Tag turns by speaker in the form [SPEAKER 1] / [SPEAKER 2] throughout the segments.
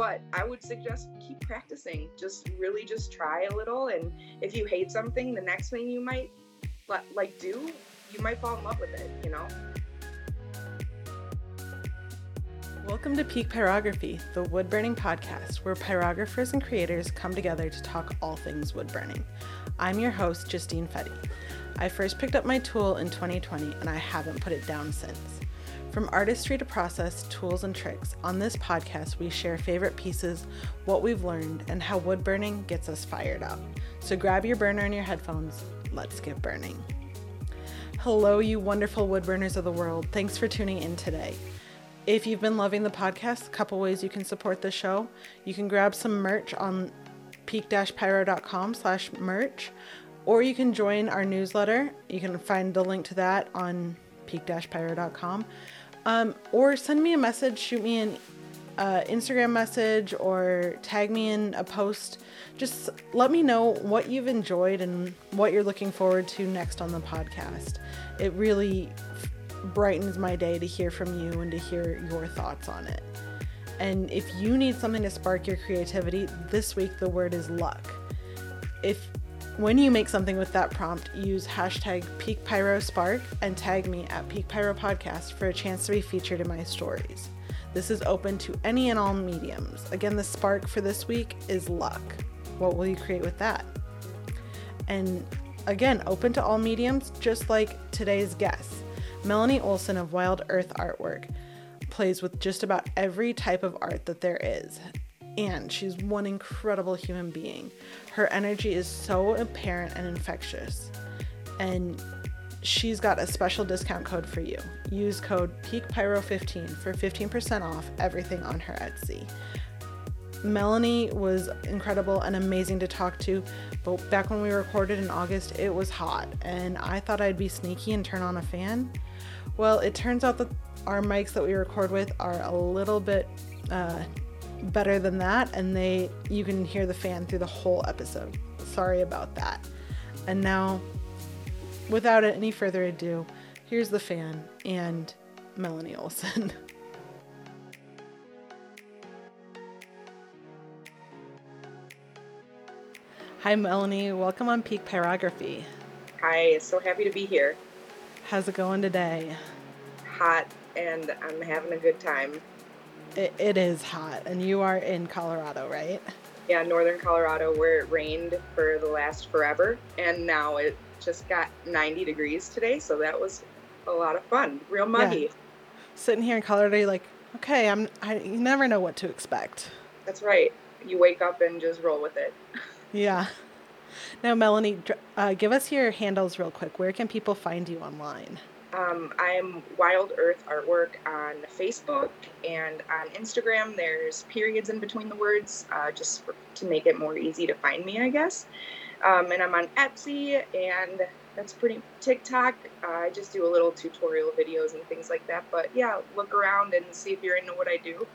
[SPEAKER 1] but I would suggest keep practicing. Just really just try a little. And if you hate something, the next thing you might like do, you might fall in love with it, you know?
[SPEAKER 2] Welcome to Peak Pyrography, the wood burning podcast where pyrographers and creators come together to talk all things wood burning. I'm your host, Justine Fetty. I first picked up my tool in 2020 and I haven't put it down since. From artistry to process, tools, and tricks, on this podcast we share favorite pieces, what we've learned, and how wood burning gets us fired up. So grab your burner and your headphones. Let's get burning. Hello, you wonderful wood burners of the world. Thanks for tuning in today. If you've been loving the podcast, a couple ways you can support the show. You can grab some merch on peak-pyro.com slash merch, or you can join our newsletter. You can find the link to that on peak-pyro.com. Um, or send me a message, shoot me an uh, Instagram message, or tag me in a post. Just let me know what you've enjoyed and what you're looking forward to next on the podcast. It really brightens my day to hear from you and to hear your thoughts on it. And if you need something to spark your creativity, this week the word is luck. If when you make something with that prompt, use hashtag PeakPyroSpark and tag me at PeakPyroPodcast for a chance to be featured in my stories. This is open to any and all mediums. Again, the spark for this week is luck. What will you create with that? And again, open to all mediums, just like today's guest. Melanie Oleson of Wild Earth Artwork plays with just about every type of art that there is and she's one incredible human being. Her energy is so apparent and infectious. And she's got a special discount code for you. Use code PeakPyro15 for 15% off everything on her Etsy. Melanie was incredible and amazing to talk to, but back when we recorded in August, it was hot, and I thought I'd be sneaky and turn on a fan. Well, it turns out that our mics that we record with are a little bit uh, better than that and they you can hear the fan through the whole episode. Sorry about that. And now without any further ado, here's the fan and Melanie Oleson. Hi Melanie, welcome on Peak Pyrography.
[SPEAKER 1] Hi, so happy to be here.
[SPEAKER 2] How's it going today?
[SPEAKER 1] Hot and I'm having a good time.
[SPEAKER 2] It, it is hot, and you are in Colorado, right?
[SPEAKER 1] Yeah, northern Colorado, where it rained for the last forever, and now it just got 90 degrees today, so that was a lot of fun. Real muggy. Yeah.
[SPEAKER 2] Sitting here in Colorado, you're like, okay, I'm. I you never know what to expect.
[SPEAKER 1] That's right. You wake up and just roll with it.
[SPEAKER 2] yeah. Now, Melanie, uh, give us your handles real quick. Where can people find you online?
[SPEAKER 1] Um, I'm Wild Earth Artwork on Facebook and on Instagram. There's periods in between the words, uh, just for, to make it more easy to find me, I guess. Um, and I'm on Etsy, and that's pretty TikTok. Uh, I just do a little tutorial videos and things like that. But yeah, look around and see if you're into what I do.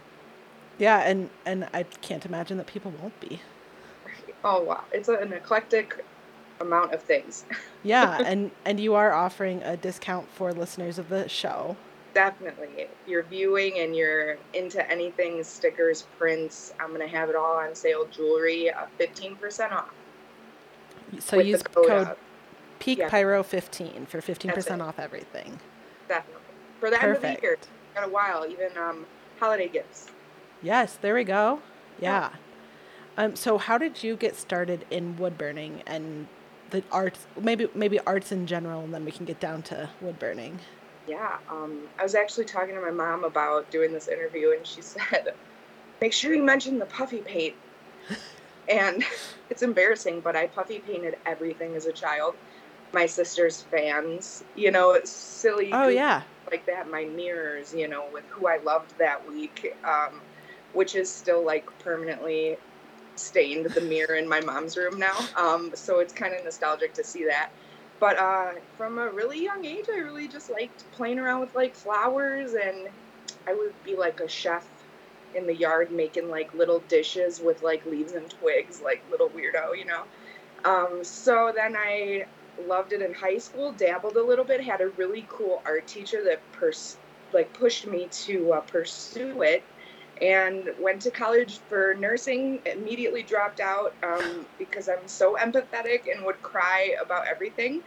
[SPEAKER 2] Yeah, and and I can't imagine that people won't be.
[SPEAKER 1] Oh wow, it's an eclectic amount of things.
[SPEAKER 2] yeah, and and you are offering a discount for listeners of the show.
[SPEAKER 1] Definitely. If you're viewing and you're into anything stickers, prints, I'm going to have it all on sale jewelry, uh, 15% off.
[SPEAKER 2] So use code, code Peak yeah. Pyro 15 for 15% off everything.
[SPEAKER 1] Definitely. For the Perfect. end of the year, got a while, even um, holiday gifts.
[SPEAKER 2] Yes, there we go. Yeah. yeah. Um, so how did you get started in wood burning and the arts, maybe maybe arts in general, and then we can get down to wood burning.
[SPEAKER 1] Yeah, um, I was actually talking to my mom about doing this interview, and she said, "Make sure you mention the puffy paint." and it's embarrassing, but I puffy painted everything as a child. My sister's fans, you know, silly.
[SPEAKER 2] Oh yeah.
[SPEAKER 1] Like that, my mirrors, you know, with who I loved that week, um, which is still like permanently stained the mirror in my mom's room now. Um, so it's kind of nostalgic to see that. But uh, from a really young age, I really just liked playing around with like flowers, and I would be like a chef in the yard making like little dishes with like leaves and twigs, like little weirdo, you know. Um, so then I loved it in high school, dabbled a little bit, had a really cool art teacher that pers- like pushed me to uh, pursue it and went to college for nursing. Immediately dropped out um, because I'm so empathetic and would cry about everything.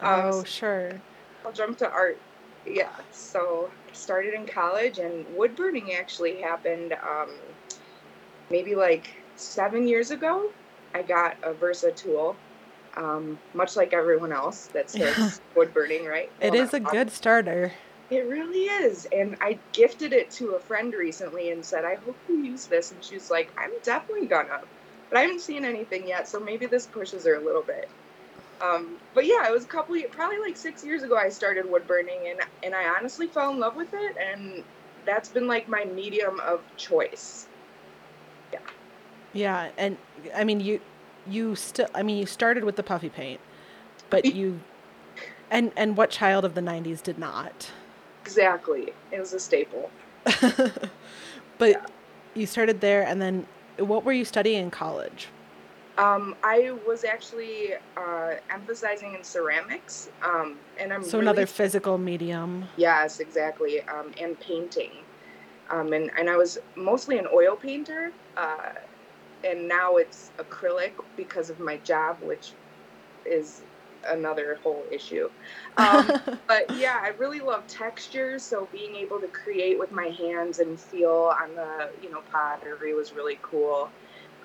[SPEAKER 2] Um, oh, sure.
[SPEAKER 1] I'll jump to art. Yeah, so started in college, and wood burning actually happened um, maybe like seven years ago. I got a Versa tool, um, much like everyone else that starts wood burning, right?
[SPEAKER 2] It well, is a good starter.
[SPEAKER 1] It really is. And I gifted it to a friend recently and said, I hope you use this. And she's like, I'm definitely gonna. But I haven't seen anything yet, so maybe this pushes her a little bit. Um, but yeah, it was a couple, probably like six years ago, I started wood burning, and and I honestly fell in love with it, and that's been like my medium of choice.
[SPEAKER 2] Yeah. Yeah, and I mean you, you still, I mean you started with the puffy paint, but you, and and what child of the '90s did not?
[SPEAKER 1] Exactly, it was a staple.
[SPEAKER 2] but yeah. you started there, and then what were you studying in college?
[SPEAKER 1] Um, I was actually uh, emphasizing in ceramics, um, and I'm
[SPEAKER 2] so really another physical medium.
[SPEAKER 1] Yes, exactly, um, and painting, um, and and I was mostly an oil painter, uh, and now it's acrylic because of my job, which is another whole issue. Um, but yeah, I really love textures, so being able to create with my hands and feel on the you know pottery was really cool.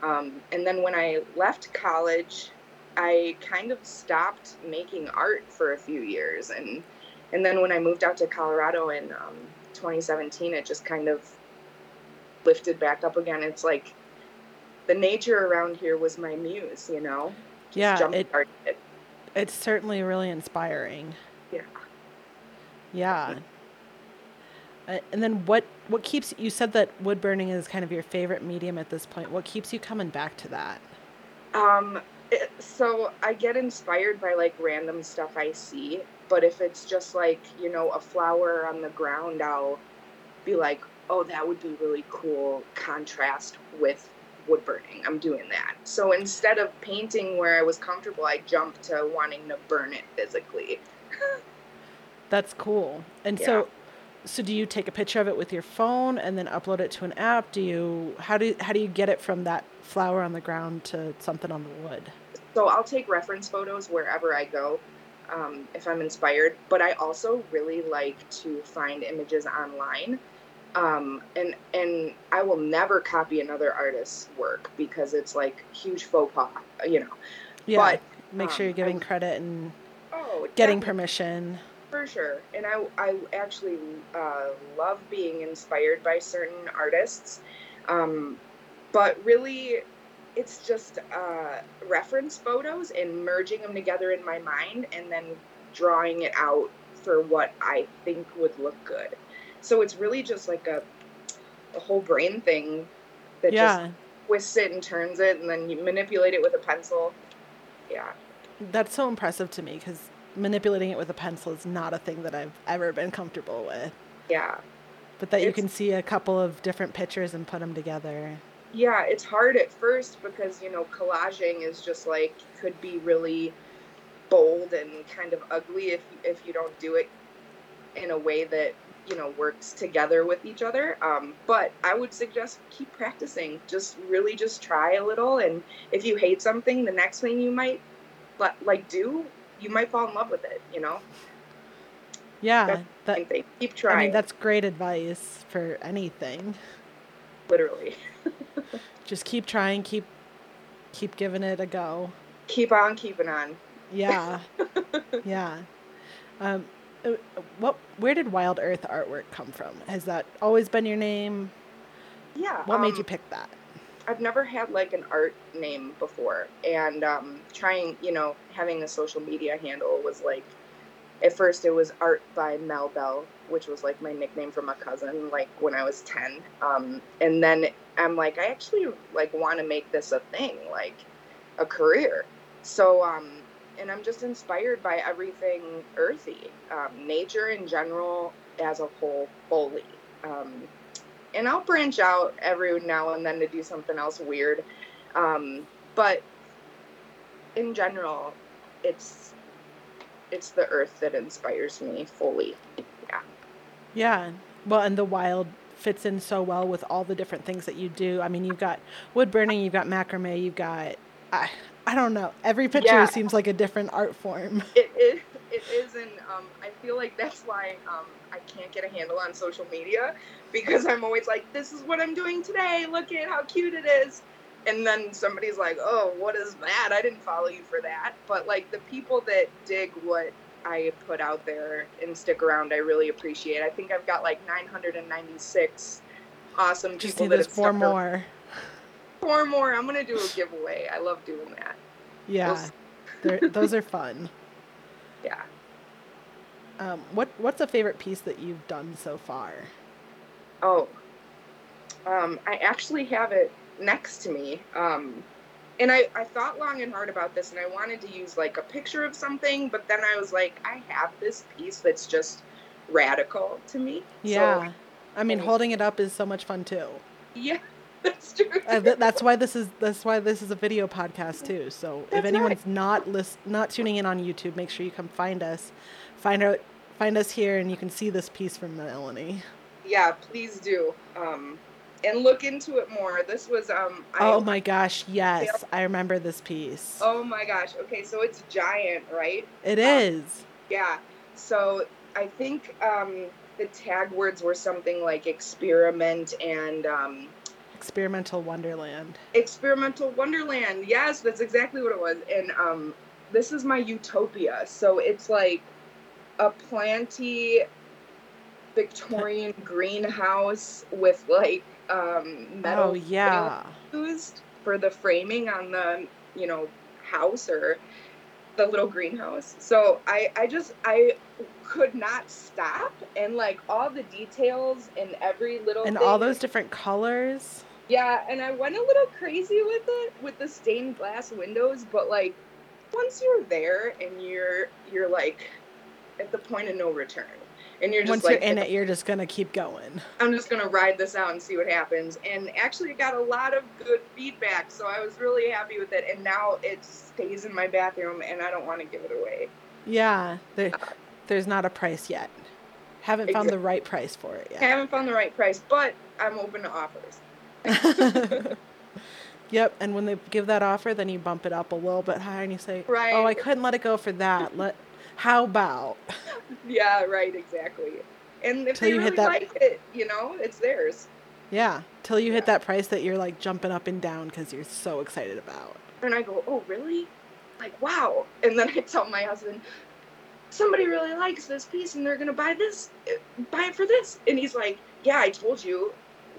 [SPEAKER 1] Um, and then when I left college, I kind of stopped making art for a few years, and and then when I moved out to Colorado in um, 2017, it just kind of lifted back up again. It's like the nature around here was my muse, you know.
[SPEAKER 2] Just yeah, it, it. It's certainly really inspiring.
[SPEAKER 1] Yeah.
[SPEAKER 2] Yeah. Uh, and then what what keeps you said that wood burning is kind of your favorite medium at this point. What keeps you coming back to that?
[SPEAKER 1] Um it, so I get inspired by like random stuff I see, but if it's just like, you know, a flower on the ground, I'll be like, "Oh, that would be really cool contrast with wood burning. I'm doing that. So instead of painting where I was comfortable, I jumped to wanting to burn it physically.
[SPEAKER 2] That's cool. And yeah. so so do you take a picture of it with your phone and then upload it to an app? Do you how do how do you get it from that flower on the ground to something on the wood?
[SPEAKER 1] So I'll take reference photos wherever I go um, if I'm inspired. But I also really like to find images online, um, and and I will never copy another artist's work because it's like huge faux pas, you know.
[SPEAKER 2] Yeah. But, make sure you're um, giving credit and oh, getting permission
[SPEAKER 1] for sure. And I, I actually uh, love being inspired by certain artists. Um, but really, it's just uh, reference photos and merging them together in my mind and then drawing it out for what I think would look good. So it's really just like a, a whole brain thing that yeah. just twists it and turns it and then you manipulate it with a pencil. Yeah.
[SPEAKER 2] That's so impressive to me because manipulating it with a pencil is not a thing that I've ever been comfortable with.
[SPEAKER 1] Yeah.
[SPEAKER 2] But that it's, you can see a couple of different pictures and put them together.
[SPEAKER 1] Yeah, it's hard at first because, you know, collaging is just like could be really bold and kind of ugly if if you don't do it in a way that you know works together with each other um, but i would suggest keep practicing just really just try a little and if you hate something the next thing you might like do you might fall in love with it, you know?
[SPEAKER 2] Yeah.
[SPEAKER 1] That, Keep trying. I mean,
[SPEAKER 2] that's great advice for anything.
[SPEAKER 1] Literally.
[SPEAKER 2] Just keep trying, keep keep giving it a go.
[SPEAKER 1] Keep on keeping on.
[SPEAKER 2] Yeah. yeah. Um, what where did Wild Earth artwork come from? Has that always been your name?
[SPEAKER 1] Yeah.
[SPEAKER 2] What um, made you pick that?
[SPEAKER 1] I've never had like an art name before, and um, trying, you know, having a social media handle was like, at first it was art by Mel Bell, which was like my nickname from a cousin, like when I was ten, um, and then I'm like, I actually like want to make this a thing, like a career. So, um, and I'm just inspired by everything earthy, um, nature in general as a whole, fully. Um, and I'll branch out every now and then to do something else weird. Um, but in general, it's it's the earth that inspires me fully. Yeah.
[SPEAKER 2] Yeah. Well, and the wild fits in so well with all the different things that you do. I mean, you've got wood burning, you've got macrame, you've got I, I don't know. Every picture yeah. seems like a different art form.
[SPEAKER 1] It is. It is, and um, I feel like that's why um, I can't get a handle on social media because I'm always like, "This is what I'm doing today. Look at how cute it is." And then somebody's like, "Oh, what is that? I didn't follow you for that." But like the people that dig what I put out there and stick around, I really appreciate. I think I've got like 996 awesome
[SPEAKER 2] Just
[SPEAKER 1] people that
[SPEAKER 2] have four more.
[SPEAKER 1] Four more. I'm gonna do a giveaway. I love doing that.
[SPEAKER 2] Yeah, those are fun.
[SPEAKER 1] Yeah.
[SPEAKER 2] Um, what What's a favorite piece that you've done so far?
[SPEAKER 1] Oh, um, I actually have it next to me. Um, and I, I thought long and hard about this and I wanted to use like a picture of something, but then I was like, I have this piece that's just radical to me.
[SPEAKER 2] Yeah. So, I mean, holding it up is so much fun too.
[SPEAKER 1] Yeah. That's true.
[SPEAKER 2] Uh, th- that's why this is that's why this is a video podcast too. So that's if anyone's right. not list not tuning in on YouTube, make sure you come find us, find out find us here, and you can see this piece from Melanie.
[SPEAKER 1] Yeah, please do. Um, and look into it more. This was um.
[SPEAKER 2] I, oh my gosh! Yes, I remember this piece.
[SPEAKER 1] Oh my gosh! Okay, so it's giant, right?
[SPEAKER 2] It um, is.
[SPEAKER 1] Yeah. So I think um, the tag words were something like experiment and um,
[SPEAKER 2] experimental wonderland.
[SPEAKER 1] Experimental wonderland. Yes, that's exactly what it was. And um, this is my utopia. So it's like a planty Victorian greenhouse with like um, metal.
[SPEAKER 2] Oh yeah.
[SPEAKER 1] Used for the framing on the you know house or the little greenhouse. So I I just I could not stop and like all the details and every little
[SPEAKER 2] and
[SPEAKER 1] thing.
[SPEAKER 2] all those different colors.
[SPEAKER 1] Yeah, and I went a little crazy with it with the stained glass windows, but like once you're there and you're you're like at the point of no return and you're just
[SPEAKER 2] once
[SPEAKER 1] like,
[SPEAKER 2] you're in it, you're just gonna keep going.
[SPEAKER 1] I'm just gonna ride this out and see what happens. And actually, got a lot of good feedback, so I was really happy with it. And now it stays in my bathroom, and I don't want to give it away.
[SPEAKER 2] Yeah, there, uh, there's not a price yet. Haven't exactly. found the right price for it yet.
[SPEAKER 1] I Haven't found the right price, but I'm open to offers.
[SPEAKER 2] yep, and when they give that offer, then you bump it up a little bit higher, and you say,
[SPEAKER 1] right.
[SPEAKER 2] "Oh, I couldn't let it go for that. Let how about?"
[SPEAKER 1] yeah, right, exactly. And if Till they you really hit that... like it, you know, it's theirs.
[SPEAKER 2] Yeah, till you yeah. hit that price that you're like jumping up and down because you're so excited about.
[SPEAKER 1] And I go, oh, really? Like, wow. And then I tell my husband, somebody really likes this piece and they're going to buy this, eh, buy it for this. And he's like, yeah, I told you,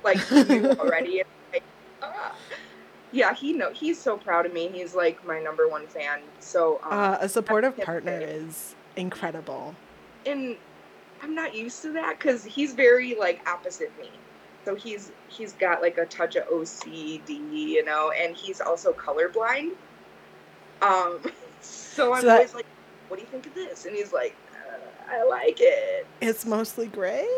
[SPEAKER 1] like, you already. Like, ah. Yeah, he know he's so proud of me. He's like my number one fan. So
[SPEAKER 2] um, uh, a supportive partner is incredible.
[SPEAKER 1] And I'm not used to that because he's very like opposite me. So he's he's got like a touch of OCD, you know, and he's also colorblind. Um, so I'm so that, always like, "What do you think of this?" And he's like, "I like it."
[SPEAKER 2] It's mostly gray.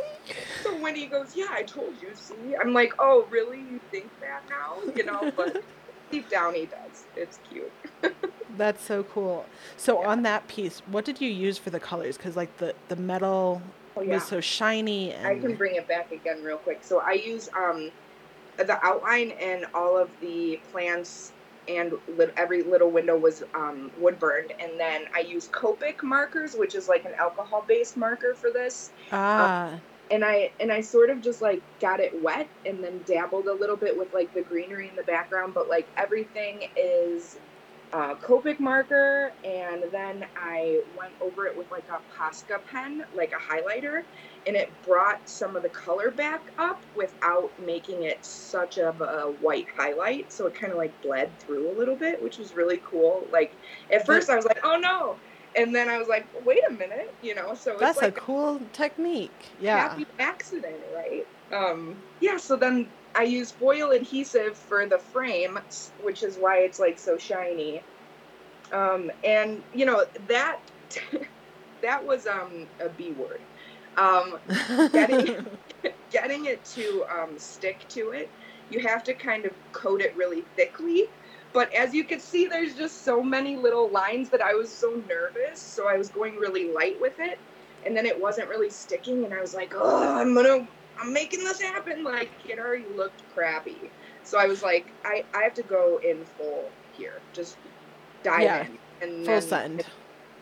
[SPEAKER 1] So when he goes, "Yeah, I told you," see, I'm like, "Oh, really? You think that now?" You know, but deep down he does. It's cute.
[SPEAKER 2] That's so cool. So yeah. on that piece, what did you use for the colors? Because like the the metal oh, yeah. was so shiny. And...
[SPEAKER 1] I can bring it back again real quick. So I use um the outline and all of the plants and every little window was um, wood burned. And then I use Copic markers, which is like an alcohol based marker for this.
[SPEAKER 2] Ah.
[SPEAKER 1] Um, and I and I sort of just like got it wet and then dabbled a little bit with like the greenery in the background, but like everything is uh, Copic marker, and then I went over it with like a Posca pen, like a highlighter, and it brought some of the color back up without making it such of a white highlight. So it kind of like bled through a little bit, which was really cool. Like at first I was like, oh no, and then I was like, wait a minute, you know. So
[SPEAKER 2] that's
[SPEAKER 1] like
[SPEAKER 2] a cool technique. Yeah,
[SPEAKER 1] happy accident, right? Um, yeah. So then I use foil adhesive for the frame, which is why it's like so shiny. Um, and you know that that was um, a B word. Um, getting getting it to um, stick to it, you have to kind of coat it really thickly but as you can see, there's just so many little lines that I was so nervous. So I was going really light with it. And then it wasn't really sticking. And I was like, oh, I'm going to, I'm making this happen. Like it already looked crappy. So I was like, I, I have to go in full here. Just dive
[SPEAKER 2] Yeah.
[SPEAKER 1] in. And
[SPEAKER 2] Full send.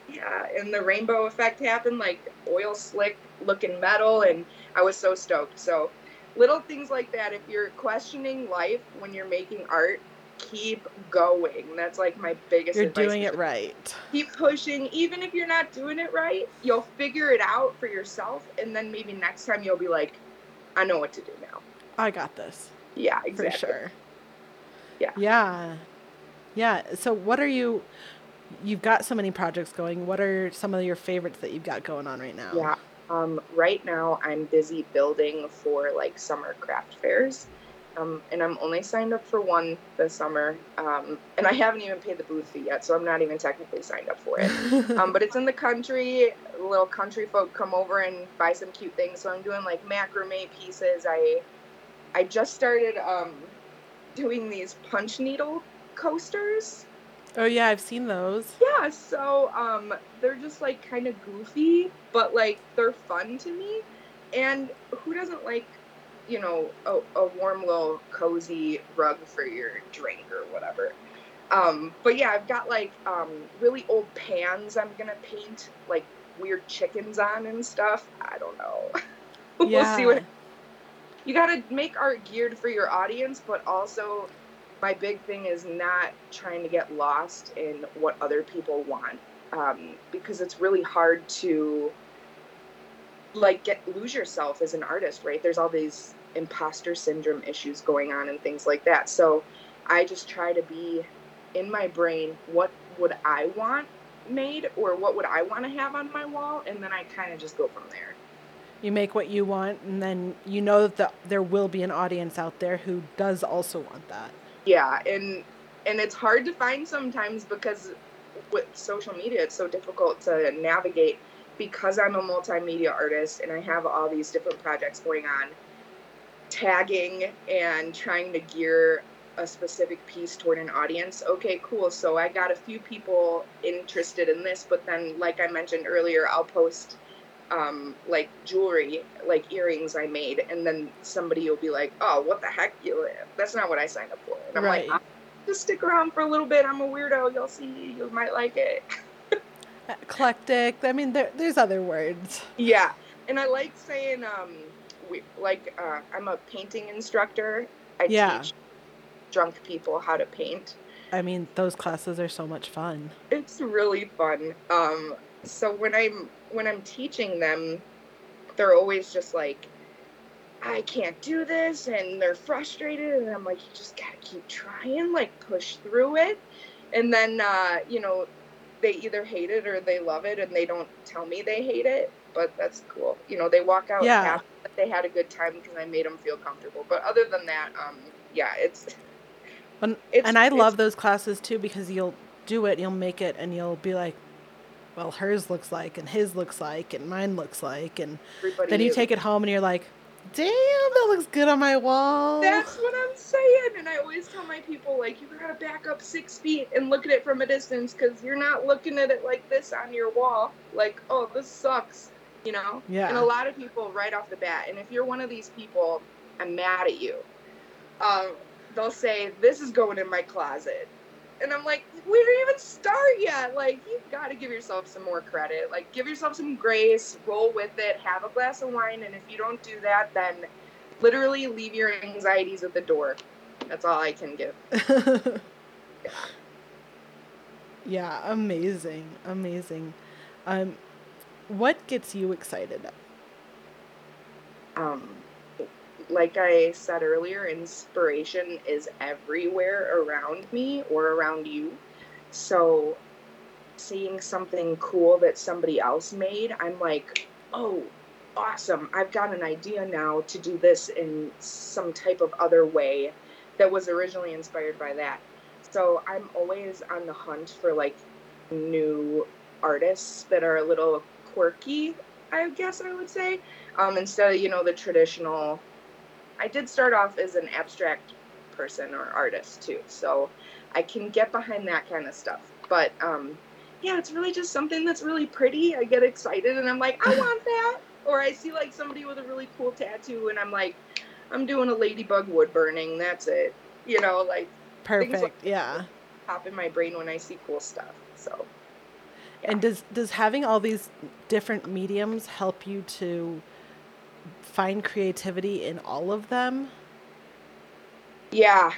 [SPEAKER 1] Yeah, and the rainbow effect happened, like oil slick looking metal, and I was so stoked. So little things like that. If you're questioning life when you're making art, keep going. That's like my biggest
[SPEAKER 2] You're doing it right.
[SPEAKER 1] Keep pushing. Even if you're not doing it right, you'll figure it out for yourself, and then maybe next time you'll be like, I know what to do now.
[SPEAKER 2] I got this.
[SPEAKER 1] Yeah, exactly.
[SPEAKER 2] For sure.
[SPEAKER 1] Yeah.
[SPEAKER 2] Yeah. Yeah. So what are you you've got so many projects going. What are some of your favorites that you've got going on right now?
[SPEAKER 1] Yeah. Um, right now, I'm busy building for like summer craft fairs. Um, and I'm only signed up for one this summer. Um, and I haven't even paid the booth fee yet, so I'm not even technically signed up for it. um, but it's in the country. Little country folk come over and buy some cute things. So I'm doing like macrame pieces. I I just started um, doing these punch needle coasters.
[SPEAKER 2] Oh yeah, I've seen those.
[SPEAKER 1] Yeah, so um, they're just like kind of goofy, but like they're fun to me. And who doesn't like, you know, a, a warm little cozy rug for your drink or whatever? Um, but yeah, I've got like um, really old pans I'm gonna paint like weird chickens on and stuff. I don't know. we'll
[SPEAKER 2] yeah.
[SPEAKER 1] see what you gotta make art geared for your audience, but also my big thing is not trying to get lost in what other people want, um, because it's really hard to like get lose yourself as an artist, right? There's all these imposter syndrome issues going on and things like that. So I just try to be in my brain, what would I want made, or what would I want to have on my wall, and then I kind of just go from there.
[SPEAKER 2] You make what you want and then you know that the, there will be an audience out there who does also want that.
[SPEAKER 1] Yeah and and it's hard to find sometimes because with social media it's so difficult to navigate because i'm a multimedia artist and i have all these different projects going on tagging and trying to gear a specific piece toward an audience. Okay cool so i got a few people interested in this but then like i mentioned earlier i'll post um, like jewelry, like earrings I made, and then somebody will be like, "Oh, what the heck? You, that's not what I signed up for." And I'm
[SPEAKER 2] Right.
[SPEAKER 1] like, "Just stick around for a little bit. I'm a weirdo. You'll see. You might like it."
[SPEAKER 2] Eclectic. I mean, there, there's other words.
[SPEAKER 1] yeah, and I like saying, um, we, like, uh, I'm a painting instructor. I
[SPEAKER 2] Yeah.
[SPEAKER 1] teach drunk people how to paint.
[SPEAKER 2] I mean, those classes are so much fun.
[SPEAKER 1] it's really fun. Um, so when I'm when I'm teaching them, they're always just like, I can't do this, and they're frustrated, and I'm like, you just gotta keep trying, like push through it, and then uh, you know, they either hate it or they love it, and they don't tell me they hate it, but that's cool. You know, they walk out
[SPEAKER 2] Yeah.
[SPEAKER 1] they had a good time because I made them feel comfortable. But other than that, um, yeah, it's.
[SPEAKER 2] And,
[SPEAKER 1] It's-
[SPEAKER 2] and I love those classes too because you'll do it, you'll make it, and you'll be like, well, hers looks like, and his looks like, and mine looks like. And
[SPEAKER 1] Everybody
[SPEAKER 2] then you
[SPEAKER 1] is-
[SPEAKER 2] take it home and you're like, damn, that looks good on my wall.
[SPEAKER 1] That's what I'm saying, and I always tell my people like you gotta back up six feet and look at it from a distance because you're not looking at it like this on your wall. Like, oh, this sucks, you know.
[SPEAKER 2] Yeah.
[SPEAKER 1] And a lot of people right off the bat, and if you're one of these people, I'm mad at you. Um, they'll say this is going in my closet, and I'm like, we didn't even start yet. Like, you've got to give yourself some more credit. Like, give yourself some grace. Roll with it. Have a glass of wine, and if you don't do that, then literally leave your anxieties at the door. That's all I can give. Yeah.
[SPEAKER 2] yeah, amazing, amazing. Um, what gets you excited?
[SPEAKER 1] Um, like I said earlier, inspiration is everywhere around me or around you. So, seeing something cool that somebody else made, I'm like, oh, awesome. I've got an idea now to do this in some type of other way that was originally inspired by that. So, I'm always on the hunt for like new artists that are a little quirky, I guess I would say um, instead of you know the traditional i did start off as an abstract person or artist too so i can get behind that kind of stuff but um, yeah it's really just something that's really pretty i get excited and i'm like i want that or I see like somebody with a really cool tattoo, and I'm like, I'm doing a ladybug wood burning. That's it. You know, like
[SPEAKER 2] Perfect.
[SPEAKER 1] like-
[SPEAKER 2] yeah.
[SPEAKER 1] pop in my brain when I see cool stuff. So
[SPEAKER 2] And does does having all these different mediums help you to find creativity in all of them?
[SPEAKER 1] yeah,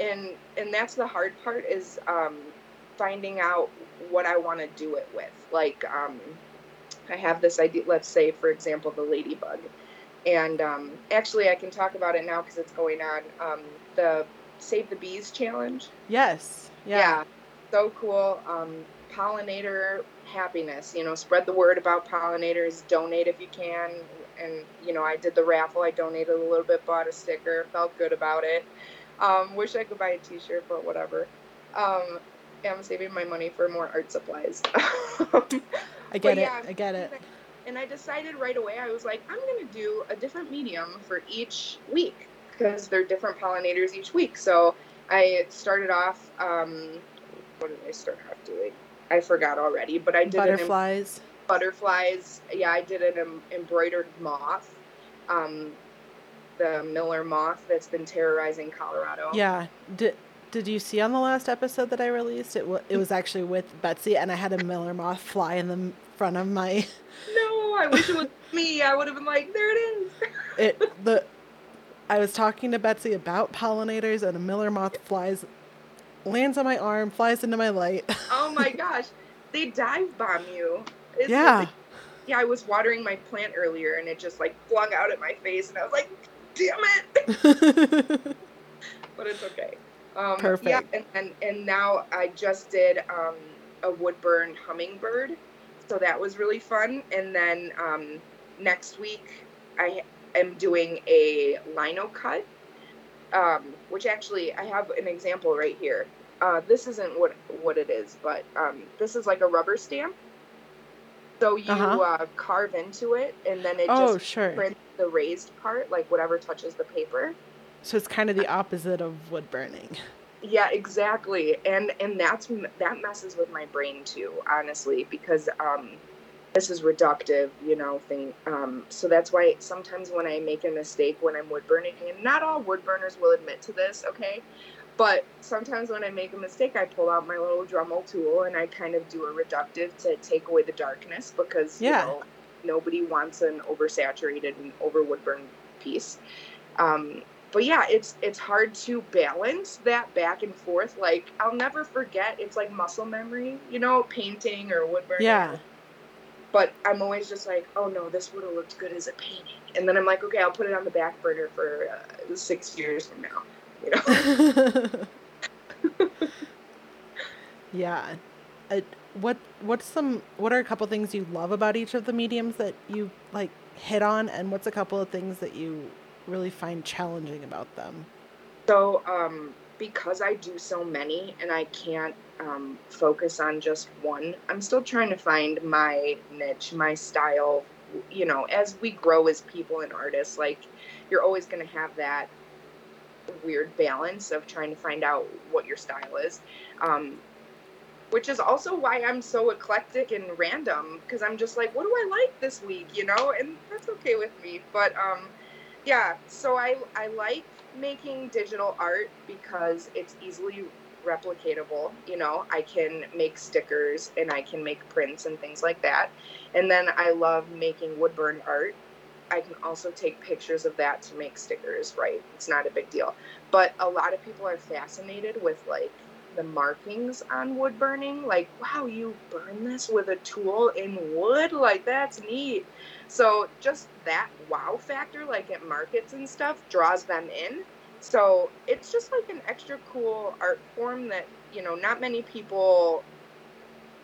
[SPEAKER 1] and and that's the hard part is um, finding out what I want to do it with. Like um, I have this idea. Let's say, for example, the ladybug, and um, actually I can talk about it now because it's going on. Um, the Save the Bees challenge.
[SPEAKER 2] Yes. Yeah.
[SPEAKER 1] so cool. Um, pollinator happiness. You know, spread the word about pollinators. Donate if you can. And you know, I did the raffle. I donated a little bit, bought a sticker, felt good about it. Um, wish I could buy a T-shirt, but whatever. Um, I'm saving my money for more art supplies.
[SPEAKER 2] I get it.
[SPEAKER 1] yeah,
[SPEAKER 2] I get it.
[SPEAKER 1] and I decided right away. I was like, I'm gonna do a different medium for each week because they're different pollinators each week. So I started off. Um, what did I start off doing? I forgot already, but I did an em-
[SPEAKER 2] Butterflies.
[SPEAKER 1] Yeah, I did an em- embroidered moth. Um, the Miller moth that's been terrorizing Colorado.
[SPEAKER 2] Yeah. Did did you see on the last episode that I released? It was it was actually with Betsy, and I had a Miller moth fly in the front of my.
[SPEAKER 1] No, I wish it was me. I would have been like, there it is.
[SPEAKER 2] It the. I was talking to Betsy about pollinators, and a Miller moth flies, lands on my arm, flies into my light.
[SPEAKER 1] oh my gosh, they dive bomb you. It's
[SPEAKER 2] yeah.
[SPEAKER 1] yeah, I was watering my plant earlier and it just like flung out at my face and I was like, damn it. But it's okay. Um, Yeah, and, and, and now I just did um, a woodburn hummingbird. So that was really fun. And then um, next week I am doing a lino cut, um, which actually I have an example right here. Uh, this isn't what what it is, but um, this is like a rubber stamp. So you
[SPEAKER 2] Uh-huh.
[SPEAKER 1] uh, carve into it, and then it
[SPEAKER 2] oh,
[SPEAKER 1] just
[SPEAKER 2] sure.
[SPEAKER 1] prints the raised part, like whatever touches the paper.
[SPEAKER 2] So it's kind of the opposite of wood burning.
[SPEAKER 1] Yeah, exactly. And and that's that messes with my brain too, honestly, because um this is reductive, you know, thing. Um so that's why sometimes when I make a mistake when I'm wood burning, and not all wood burners will admit to this, okay? But sometimes when I make a mistake, I pull out my little Dremel tool and I kind of do a reductive to take away the darkness because
[SPEAKER 2] Yeah.
[SPEAKER 1] you know nobody wants an oversaturated and over wood burn piece. Um, but yeah, it's it's hard to balance that back and forth. Like I'll never forget. It's like muscle memory, you know, painting or wood burning.
[SPEAKER 2] Yeah.
[SPEAKER 1] But I'm always just like, oh no, this would have looked good as a painting. And then I'm like, okay, I'll put it on the back burner for uh, six years from now. You know.
[SPEAKER 2] yeah. Uh, what what's some what are a couple things you love about each of the mediums that you like hit on and what's a couple of things that you really find challenging about them?
[SPEAKER 1] So, um, because I do so many and I can't um, focus on just one, I'm still trying to find my niche, my style. You know, as we grow as people and artists, like you're always going to have that weird balance of trying to find out what your style is. Um, which is also why I'm so eclectic and random because I'm just like, what do I like this week, you know? And that's okay with me. But um, yeah, so I I like making digital art because it's easily replicatable. You know, I can make stickers and I can make prints and things like that. And then I love making wood burn art. I can also take pictures of that to make stickers, right? It's not a big deal. But a lot of people are fascinated with like the markings on wood burning. Like, wow, you burn this with a tool in wood? Like, that's neat. So just that wow factor, like at markets and stuff, draws them in. So it's just like an extra cool art form that, you know, not many people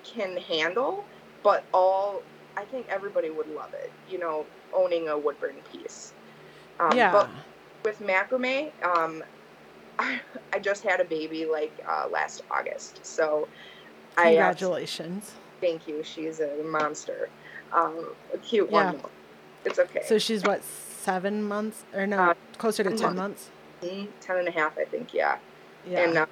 [SPEAKER 1] can handle, but all, I think everybody would love it, you know, owning a wood burn piece. Um,
[SPEAKER 2] yeah.
[SPEAKER 1] But with macrame, um, I, I just had a baby like uh, last August. So I uh,
[SPEAKER 2] Congratulations.
[SPEAKER 1] thank you. She's a monster. Um, a cute
[SPEAKER 2] Yeah.
[SPEAKER 1] one. It's okay.
[SPEAKER 2] So she's what, seven months? Or no,
[SPEAKER 1] Uh,
[SPEAKER 2] closer to
[SPEAKER 1] a
[SPEAKER 2] 10
[SPEAKER 1] month.
[SPEAKER 2] months?
[SPEAKER 1] Mm, Ten and a half, I think. Yeah.
[SPEAKER 2] Yeah.
[SPEAKER 1] And uh,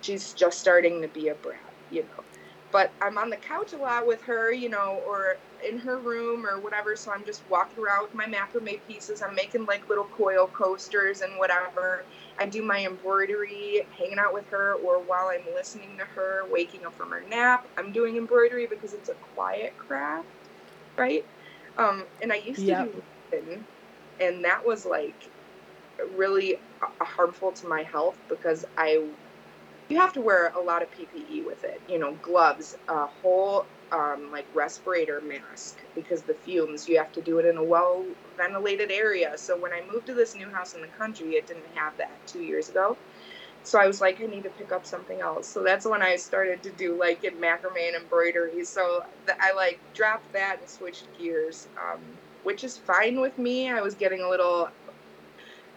[SPEAKER 1] she's just starting to be a brat, you know. But I'm on the couch a lot with her, you know, or in her room or whatever. So I'm just walking around with my macrame pieces. I'm making like little coil coasters and whatever. I do my embroidery hanging out with her or while I'm listening to her, waking up from her nap. I'm doing embroidery because it's a quiet craft, right? Um, and I used to yep. do resin, and that was like really harmful to my health because I you have to wear a lot of PPE with it. You know, gloves, a whole um, like respirator mask because the fumes. You have to do it in a well ventilated area. So when I moved to this new house in the country, it didn't have that two years ago. So I was like, I need to pick up something else. So that's when I started to do like in macrame and embroidery. So the, I like dropped that and switched gears, um, which is fine with me. I was getting a little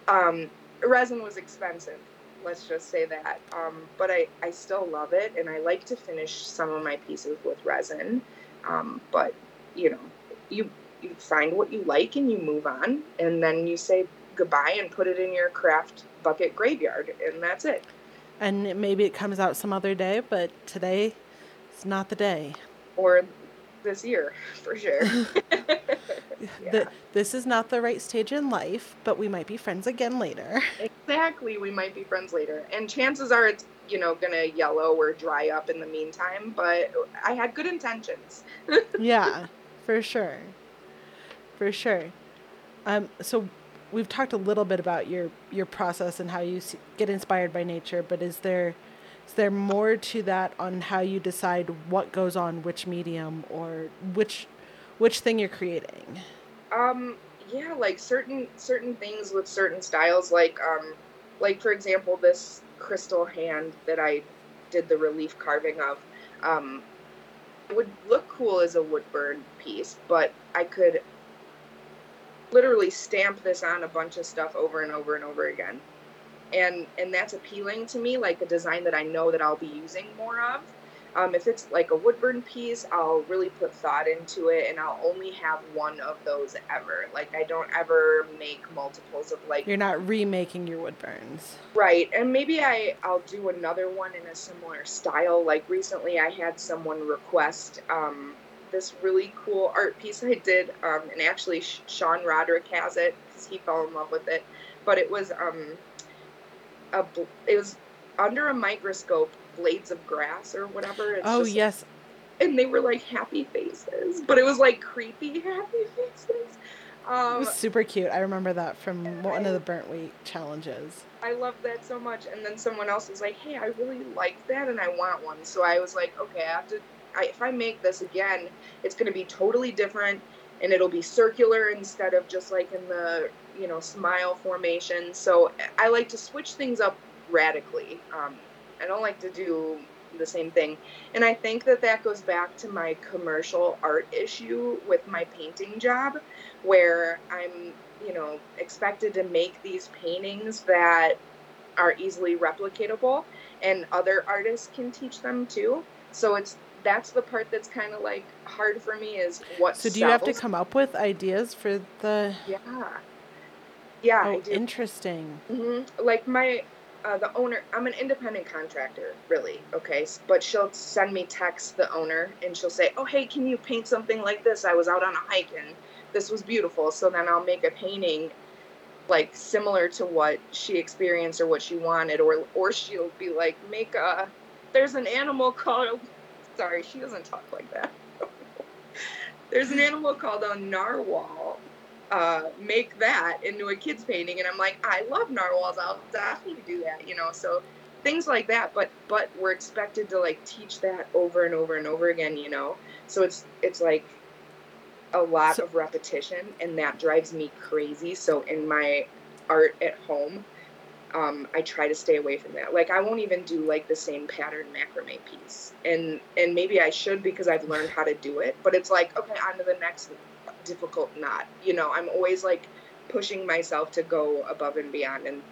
[SPEAKER 1] um, resin was expensive let's just say that. Um, but I, I still love it, and I like to finish some of my pieces with resin. Um, but you know, you you find what you like and you move on, and then you say goodbye and put it in your craft bucket graveyard, and that's it.
[SPEAKER 2] And maybe it comes out some other day, but today it's not the day.
[SPEAKER 1] Or this year, for sure.
[SPEAKER 2] the, this is not the right stage in life, but we might be friends again later.
[SPEAKER 1] Exactly, we might be friends later. And chances are it's, you know, to yellow or dry up in the meantime, but I had good intentions.
[SPEAKER 2] yeah, for sure. For sure. Um, so we've talked a little bit about your your process and how you get inspired by nature, but is there is there more to that on how you decide what goes on which medium or which which thing you're creating?
[SPEAKER 1] Um, yeah, like certain certain things with certain styles, like um, like for example, this crystal hand that I did the relief carving of, um, would look cool as a wood burn piece, but I could literally stamp this on a bunch of stuff over and over and over again. And and that's appealing to me, like a design that I know that I'll be using more of. Um, if it's like a woodburn piece, I'll really put thought into it and I'll only have one of those ever. Like I don't ever make multiples of like
[SPEAKER 2] You're not remaking your woodburns.
[SPEAKER 1] Right. And maybe I I'll do another one in a similar style. Like recently I had someone request um, this really cool art piece I did um, and actually Sean Roderick has it cuz he fell in love with it. But it was um a it was under a microscope blades of grass or whatever.
[SPEAKER 2] It's oh yes.
[SPEAKER 1] and they were like happy faces, but it was like creepy happy faces.
[SPEAKER 2] Um, it was super cute. I remember that from one I, of the burnt wheat challenges.
[SPEAKER 1] I love that so much. And then someone else was like, "Hey, I really like that, and I want one." So I was like, "Okay, I have to. I, if I make this again, it's going to be totally different, and it'll be circular instead of just like in the you know smile formation. So I like to switch things up radically. Um, I don't like to do the same thing. And I think that that goes back to my commercial art issue with my painting job, where I'm, you know, expected to make these paintings that are easily replicatable and other artists can teach them too. So it's that's the part that's kind of like hard for me is what
[SPEAKER 2] So do you have to come up with ideas for the
[SPEAKER 1] Yeah. Yeah,
[SPEAKER 2] oh, interesting.
[SPEAKER 1] Mm-hmm. Like my uh, the owner i'm an independent contractor really okay but she'll send me text the owner and she'll say oh hey can you paint something like this i was out on a hike and this was beautiful so then i'll make a painting like similar to what she experienced or what she wanted or or she'll be like make a there's an animal called sorry she doesn't talk like that. There's an animal called a narwhal. Uh, make that into a kid's painting and i'm like i love narwhals. I'll definitely do that you know so things like that but but we're expected to like teach that over and over and over again you know? So it's it's like a lot so, of repetition and that drives me crazy. So in my art at home um, I try to stay away from that. Like I won't even do like the same pattern macrame piece, and and maybe I should because I've learned how to do it. But it's like okay, on to the next difficult knot. You know, I'm always like pushing myself to go above and beyond, and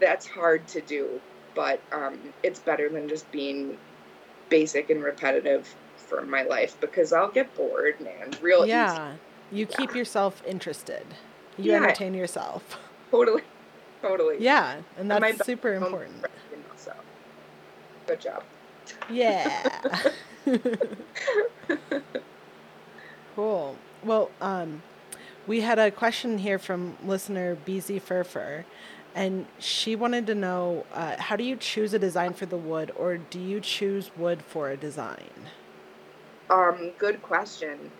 [SPEAKER 1] that's hard to do. But um, it's better than just being basic and repetitive for my life because I'll get bored, man. Real
[SPEAKER 2] yeah.
[SPEAKER 1] Easy.
[SPEAKER 2] You yeah. keep yourself interested. You yeah. entertain yourself.
[SPEAKER 1] Totally. Totally.
[SPEAKER 2] Yeah, and that's and super important.
[SPEAKER 1] You know, so good job.
[SPEAKER 2] Yeah. cool. Well, um, we had a question here from listener BZ Furfur, and she wanted to know uh, how do you choose a design for the wood, or do you choose wood for a design?
[SPEAKER 1] Um, good question.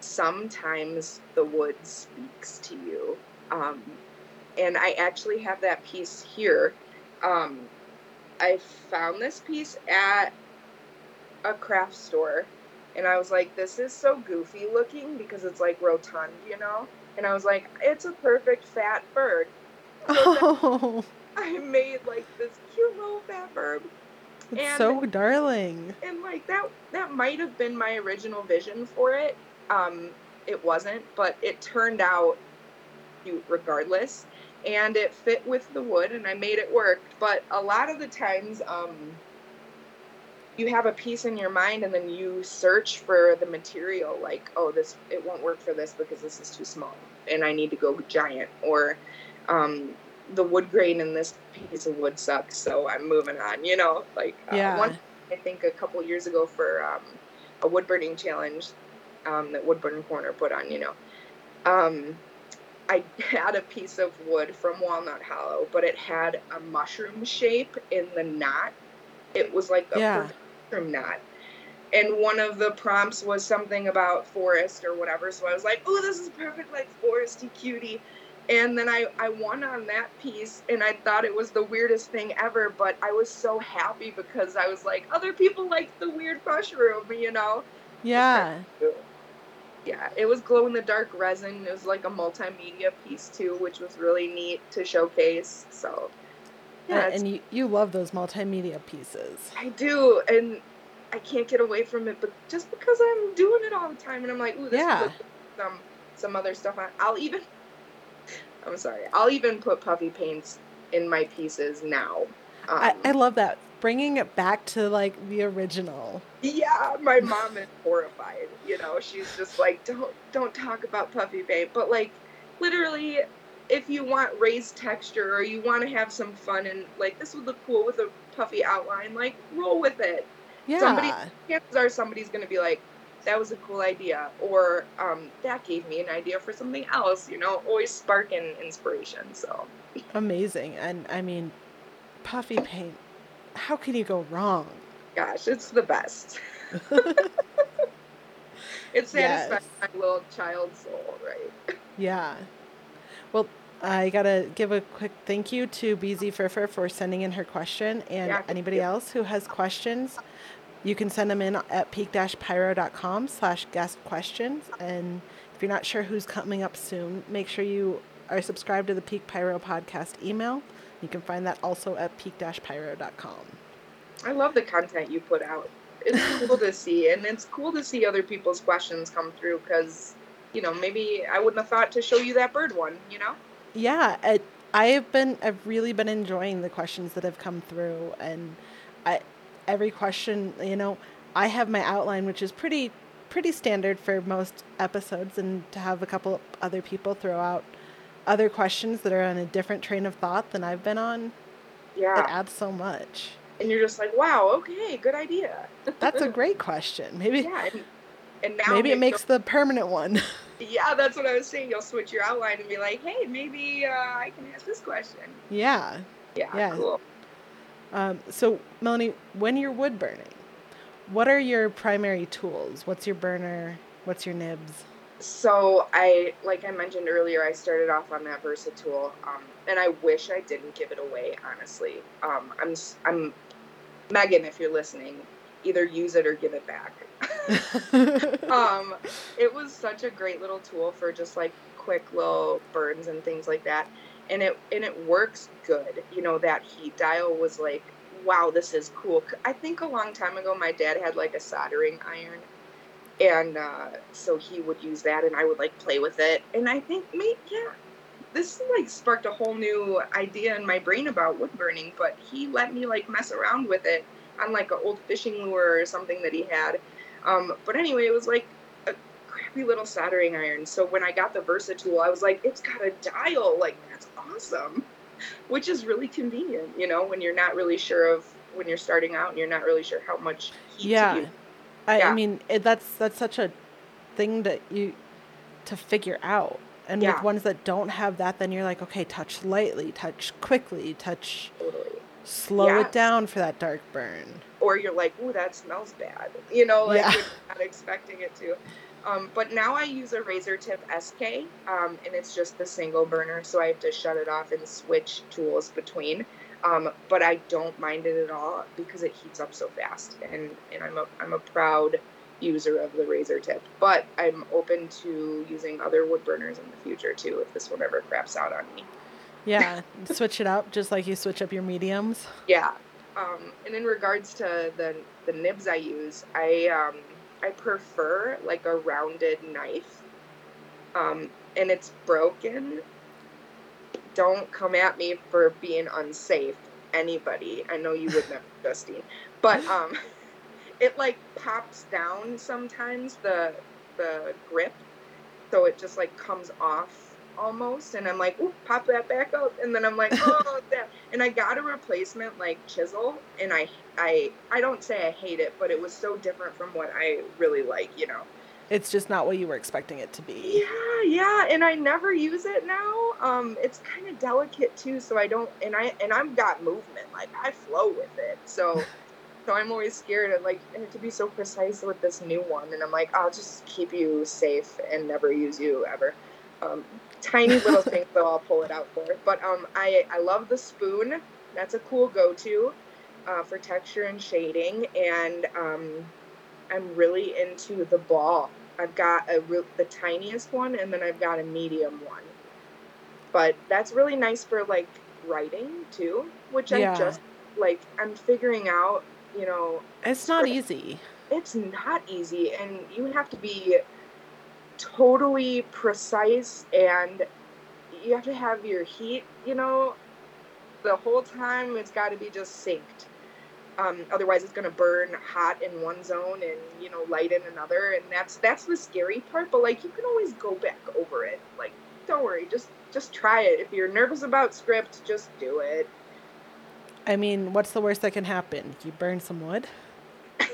[SPEAKER 1] Sometimes the wood speaks to you. Um, and I actually have that piece here. Um, I found this piece at a craft store and I was like, this is so goofy looking because it's like rotund, you know? And I was like, it's a perfect fat bird. So
[SPEAKER 2] Oh,
[SPEAKER 1] I made like this cute little fat bird.
[SPEAKER 2] it's
[SPEAKER 1] And-
[SPEAKER 2] so darling.
[SPEAKER 1] And like that that might have been my original vision for it. Um it wasn't, but it turned out cute regardless. And it fit with the wood and I made it work. But a lot of the times, um you have a piece in your mind and then you search for the material like oh this it won't work for this because this is too small and i need to go giant or um, the wood grain in this piece of wood sucks so i'm moving on you know like uh,
[SPEAKER 2] Yeah.
[SPEAKER 1] one i think a couple years ago for um, a wood burning challenge um, that wood burning corner put on you know um, i had a piece of wood from walnut hollow but it had a mushroom shape in the knot it was like a
[SPEAKER 2] Yeah.
[SPEAKER 1] mushroom knot and one of the prompts was something about forest or whatever so i was like oh this is perfect like foresty cutie and then I, I won on that piece and i thought it was the weirdest thing ever but i was so happy because i was like other people like the weird mushroom you know
[SPEAKER 2] Yeah.
[SPEAKER 1] Yeah it was glow in the dark resin it was like a multimedia piece too which was really neat to showcase so
[SPEAKER 2] Yeah,
[SPEAKER 1] yeah,
[SPEAKER 2] and you, you love those multimedia pieces.
[SPEAKER 1] I do, and I can't get away from it. But just because I'm doing it all the time, and I'm like, ooh, this
[SPEAKER 2] Yeah.
[SPEAKER 1] would good with some some other stuff on. I'll even, I'm sorry, I'll even put puffy paints in my pieces now. Um,
[SPEAKER 2] I, I love that. Bringing it back to like the original.
[SPEAKER 1] yeah, my mom is horrified. You know, she's just like, don't don't talk about puffy paint. But like, literally, if you want raised texture or you want to have some fun and like this would look cool with a puffy outline, like roll with it.
[SPEAKER 2] Yeah.
[SPEAKER 1] Somebody- chances are somebody's going to be like, that was a cool idea, or um, that gave me an idea for something else, you know, always sparking inspiration. So,
[SPEAKER 2] Amazing. And I mean, puffy paint. How can you go wrong?
[SPEAKER 1] gosh, it's the best. It satisfies
[SPEAKER 2] Yes.
[SPEAKER 1] my little child soul, right?
[SPEAKER 2] Yeah. Well, I gotta give a quick thank you to BZ Furfur for sending in her question, and
[SPEAKER 1] Yeah,
[SPEAKER 2] anybody else who has questions, you can send them in at peak-pyro.com slash guest questions. And if you're not sure who's coming up soon, make sure you are subscribed to the Peak Pyro podcast email. You can find that also at peak-pyro.com.
[SPEAKER 1] I love the content you put out. It's cool to see, and it's cool to see other people's questions come through because, you know, maybe I wouldn't have thought to show you that bird one, you know?
[SPEAKER 2] Yeah, it, I have been. I've really been enjoying the questions that have come through, and I every question. You know, I have my outline, which is pretty pretty standard for most episodes, and to have a couple other people throw out other questions that are on a different train of thought than I've been on, it
[SPEAKER 1] Yeah.
[SPEAKER 2] adds so much.
[SPEAKER 1] And you're just like, wow, okay, good idea.
[SPEAKER 2] That's a great question. Maybe
[SPEAKER 1] Yeah. And, and now
[SPEAKER 2] maybe it makes the permanent one.
[SPEAKER 1] Yeah, that's what I was saying. You'll switch your outline and be like, hey, maybe uh, I can ask this question.
[SPEAKER 2] yeah.
[SPEAKER 1] Yeah,
[SPEAKER 2] Yeah.
[SPEAKER 1] cool.
[SPEAKER 2] Um, so, Melanie, when you're wood burning, what are your primary tools? What's your burner? What's your nibs?
[SPEAKER 1] So I, like I mentioned earlier, I started off on that Versa-Tool, um, and I wish I didn't give it away. Honestly, um, I'm, I'm, Megan, if you're listening, either use it or give it back. um, it was such a great little tool for just like quick little burns and things like that, and it and it works good. You know that heat dial was like, wow, this is cool. I think a long time ago, my dad had like a soldering iron, and uh, so he would use that, and I would like play with it, and I think, mate, yeah. This like sparked a whole new idea in my brain about wood burning, but he let me like mess around with it on like an old fishing lure or something that he had, um, but anyway, it was like a crappy little soldering iron. So when I got the Versa-Tool, I was like, it's got a dial. Like, that's awesome. Which is really convenient, you know, when you're not really sure of when you're starting out and you're not really sure how much heat
[SPEAKER 2] Yeah.
[SPEAKER 1] to use.
[SPEAKER 2] I,
[SPEAKER 1] Yeah.
[SPEAKER 2] I mean, it, that's that's such a thing that you to figure out. And
[SPEAKER 1] Yeah.
[SPEAKER 2] with ones that don't have that, then you're like, okay, touch lightly, touch quickly, touch
[SPEAKER 1] Totally.
[SPEAKER 2] slow
[SPEAKER 1] Yes.
[SPEAKER 2] it down for that dark burn.
[SPEAKER 1] Or you're like, ooh, that smells bad. You know, like
[SPEAKER 2] Yeah.
[SPEAKER 1] you're not expecting it to. Um, but now I use a razor tip SK, um, and it's just the single burner, so I have to shut it off and switch tools between. Um, but I don't mind it at all because it heats up so fast, and, and I'm a I'm a proud user of the razor tip. But I'm open to using other wood burners in the future too if this one ever craps out on me.
[SPEAKER 2] Yeah, switch it up just like you switch up your mediums.
[SPEAKER 1] Yeah. Um, and in regards to the the nibs I use, I um, I prefer like a rounded knife. Um, and it's broken. Don't come at me for being unsafe. Anybody, I know you would never, Justine, but um, it like pops down sometimes the the grip, so it just like comes off almost, and I'm like, ooh, pop that back up, and then I'm like, oh, that, and I got a replacement like chisel, and I I I don't say I hate it, but it was so different from what I really like, you know.
[SPEAKER 2] It's just not what you were expecting it to be.
[SPEAKER 1] Yeah, yeah, and I never use it now. Um, it's kind of delicate too, so I don't, and I and I've got movement, like I flow with it, so. So I'm always scared of like and to be so precise with this new one, and I'm like, I'll just keep you safe and never use you ever. Um, tiny little things though, I'll pull it out for. But um, I I love the spoon. That's a cool go-to uh, for texture and shading, and um, I'm really into the ball. I've got a real, the tiniest one, and then I've got a medium one. But that's really nice for like writing too, which
[SPEAKER 2] Yeah.
[SPEAKER 1] I just like. I'm figuring out. You know,
[SPEAKER 2] It's not easy.
[SPEAKER 1] it's not easy, and you have to be totally precise, and you have to have your heat. You know, the whole time it's got to be just synced. Um, otherwise, it's gonna burn hot in one zone and you know light in another, and that's that's the scary part. But like, you can always go back over it. Like, don't worry, just just try it. If you're nervous about script, just do it.
[SPEAKER 2] I mean, what's the worst that can happen? You burn some wood?